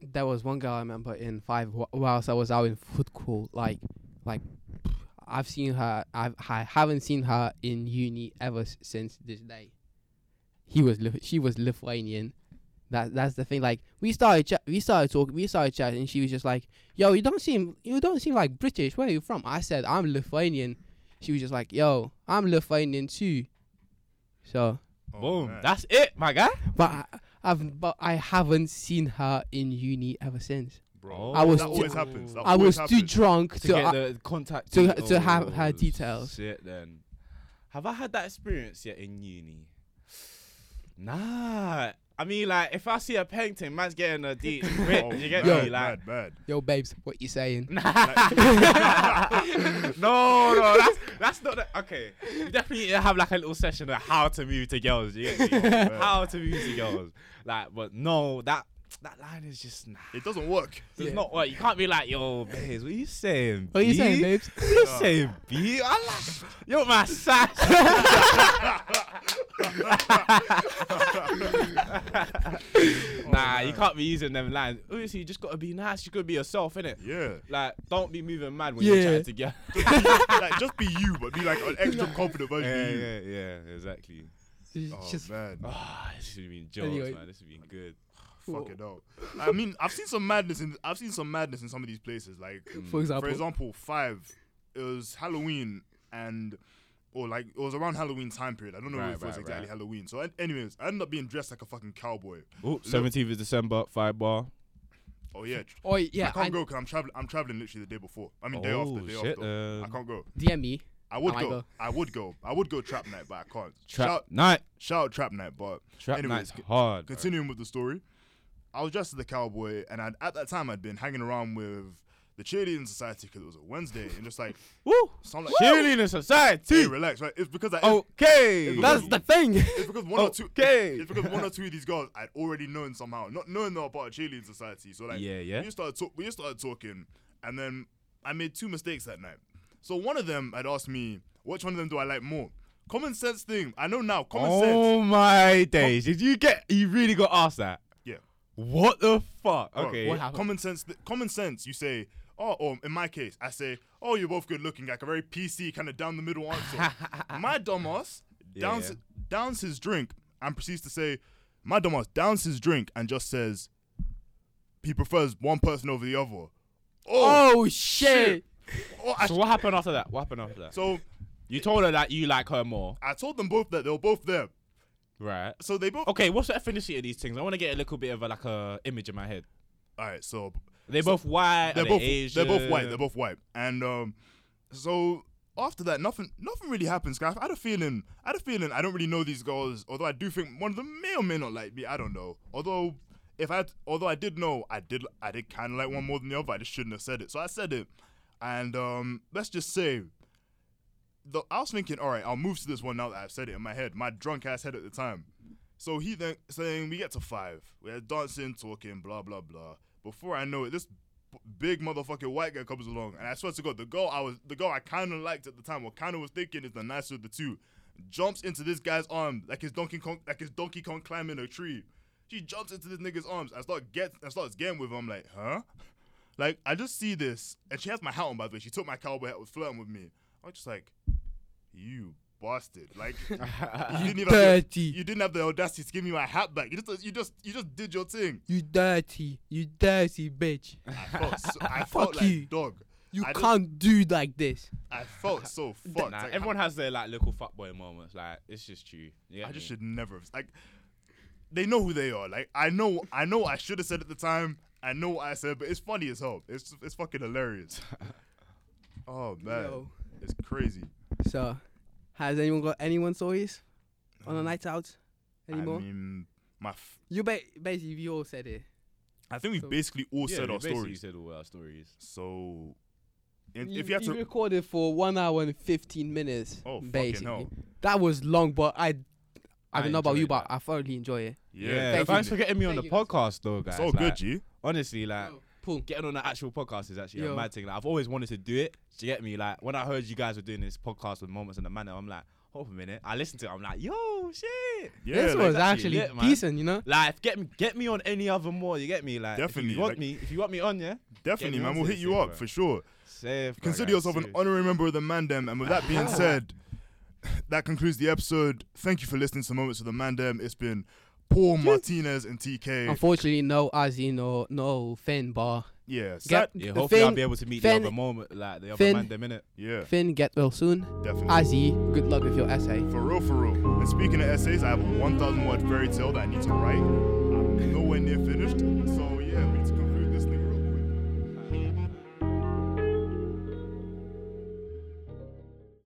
there was one girl I remember in five wh- whilst I was out in foot court. Like, like I've seen her. I've I haven't seen her in uni ever s- since this day. He was Lith- she was Lithuanian. That that's the thing. Like we started chat, we started talking, we started chatting, and she was just like, "Yo, you don't seem you don't seem like British. Where are you from?" I said, "I'm Lithuanian." She was just like, "Yo, I'm Lithuanian too." So,
Oh,
Boom.
man.
That's it, my guy.
but I, I've but I haven't seen her in uni ever since.
Bro.
I was
that
too-
always happens. That
I
always
was too drunk
To
to.
get
uh,
the contact
to-
details.
to have her details.
Shit, then. Have I had that experience yet in uni? Nah. I mean, like, if I see a painting, man's getting a deep.
Oh,
you get
bad,
me? Like,
bad, bad.
Yo, babes, what you saying?
no, no, that's that's not the, okay. You definitely have like a little session of how to move to girls. You get me? how to move to girls. Like, but no, that that line is just nah.
It doesn't work.
Does
Yeah.
not work. You can't be like, yo, babes, what are you saying?
What are you saying, babes?
What you saying, B? I like, yo, my sass. nah, you can't be using them lines. Obviously, you just gotta be nice. You gotta be yourself, innit?
Yeah.
Like, don't be moving mad when you're
Yeah.
chatting together.
like just be you, but be like an extra confident version
yeah,
of you.
yeah, yeah, exactly.
It's
Oh
just
man,
Ah, this would be jokes,
Anyway.
man. This would be good.
Fuck it out. I mean, I've seen some madness in I've seen some madness in some of these places. Like
for example.
for example, five. It was Halloween and. Or like it was around Halloween time period. I don't know
Right,
if it was exactly
right.
Halloween. So, anyways, I ended up being dressed like a fucking cowboy.
Oh, 17th of December, five bar.
Oh yeah,
oh yeah,
I can't
I-
go because I'm traveling. I'm traveling literally the day before. I mean, day
oh,
after, day
shit.
after. I
um,
can't go.
DM me.
I would
I
go.
go.
I would go. I would go trap night, but I can't.
Trap
Shout,
night.
shout out trap night, but
Trap
Anyways,
night's
co-
hard. bro.
continuing with the story, I was dressed as a cowboy, and I'd, at that time I'd been hanging around with the cheerleading society because it was a Wednesday, and just like
Woo!
sound like
Cheerleading society.
hey, relax, right? It's because I.
Okay.
It's
That's the thing.
It's because one or two.
Okay.
It's because one or two of these girls I'd already known somehow, not knowing they're part of cheerleading society. So like,
Yeah, yeah.
We just started talk- we just started talking, and then I made two mistakes that night. So one of them had asked me, which one of them do I like more? Common sense thing. I know now. Common oh sense.
oh my days! Did you get? You really got asked that? What the fuck? Okay.
what happened?
Common sense. Th- common sense. You say, oh, or in my case, I say, oh, you're both good looking, like a very PC kind of down the middle answer. my dumbass downs
Yeah.
downs his drink and proceeds to say, my dumbass downs his drink and just says, he prefers one person over the other. Oh,
Oh shit!
oh, I,
so what happened after that? What happened after that?
so
you told her that you like her more,
I told them both that they were both there.
Right?
So they both.
Okay. What's the ethnicity of these things? I want to get a little bit of a, like a image in my head.
All right, so
Are they both white?
they're both
they Asian?
they're both white. They're both white. And um, so after that, nothing nothing really happens. Guys, I had a feeling. I had a feeling. I don't really know these girls. Although I do think one of them may or may not like me. I don't know. Although if I although I did know, I did I did kind of like one more than the other. I just shouldn't have said it. So I said it. And um, let's just say. The, I was thinking, all right, I'll move to this one now that I've said it in my head, my drunk ass head at the time. So he then saying we get to five, we're dancing, talking, blah blah blah. Before I know it, this big motherfucking white guy comes along, and I swear to God, the girl I was, the girl I kind of liked at the time, or kind of was thinking is the nicer of the two, jumps into this guy's arm like his Donkey Kong, like his Donkey Kong climbing a tree. She jumps into this nigga's arms and start get, and starts getting with him. I'm like, huh? Like I just see this, and she has my hat on by the way. She took my cowboy hat, was flirting with me. I was just like, you bastard! Like you didn't even have
Dirty.
the, you didn't have the audacity to give me my hat back. You just you just you just did your thing.
You dirty. You dirty bitch.
I felt so, I
Fuck
felt like
you.
dog.
You
I
can't do like this.
I felt so fucked.
Nah,
Like,
everyone has their like little fuckboy moments. Like it's just true. You get
I just should never have like. They know who they are. Like I know I know I should have said at the time. I know what I said, but it's funny as hell. It's it's fucking hilarious. oh man,
Yo.
it's crazy.
So, has anyone got anyone stories on the mm. nights out anymore?
I mean, my. F-
you ba- basically you all said it.
I think we
So-
basically all
Yeah,
said
we
our
basically
stories.
said all our stories.
So, in,
You,
if you had to
you
to,
recorded for one hour and fifteen minutes.
Oh, fucking
basically.
hell.
That was long, but I, I,
I
don't know about you,
enjoyed
but. I thoroughly enjoy it.
Yeah,
Thank
thanks
you.
for getting me on the
you.
podcast, though, guys.
so
Like,
good, G.
Honestly, like
Cool.
getting on the actual podcast is actually
Yo.
a mad thing. Like I've always wanted to do it. Do you get me? Like when I heard you guys were doing this podcast with Moments in the Mandem, I'm like, hold a minute. I listened to it. I'm like, yo, shit.
Yeah,
this
like,
was
that's
actually
lit,
decent, you know.
Like, get me, get me on any other more. You get me? Like,
Definitely,
If you want
like-
me, if you want me on, yeah.
definitely, man. We'll hit you up
bro.
for sure.
Safe.
Consider
like,
yourself an honorary member of the Mandem. And with that being said, that concludes the episode. Thank you for listening to Moments of the Mandem. It's been Paul Martinez and TK.
Unfortunately, no Ozzy, no no Finn bar.
Yeah,
Get
sad.
Yeah,
the
hopefully I'll be able to meet
Finn-
the other moment, like the other
Finn-
man, the minute.
Yeah,
Finn, get well soon.
definitely.
Ozzy, good luck with your essay.
For real, for real. And speaking of essays, I have a 1,000 word fairy tale that I need to write. I'm nowhere near finished. So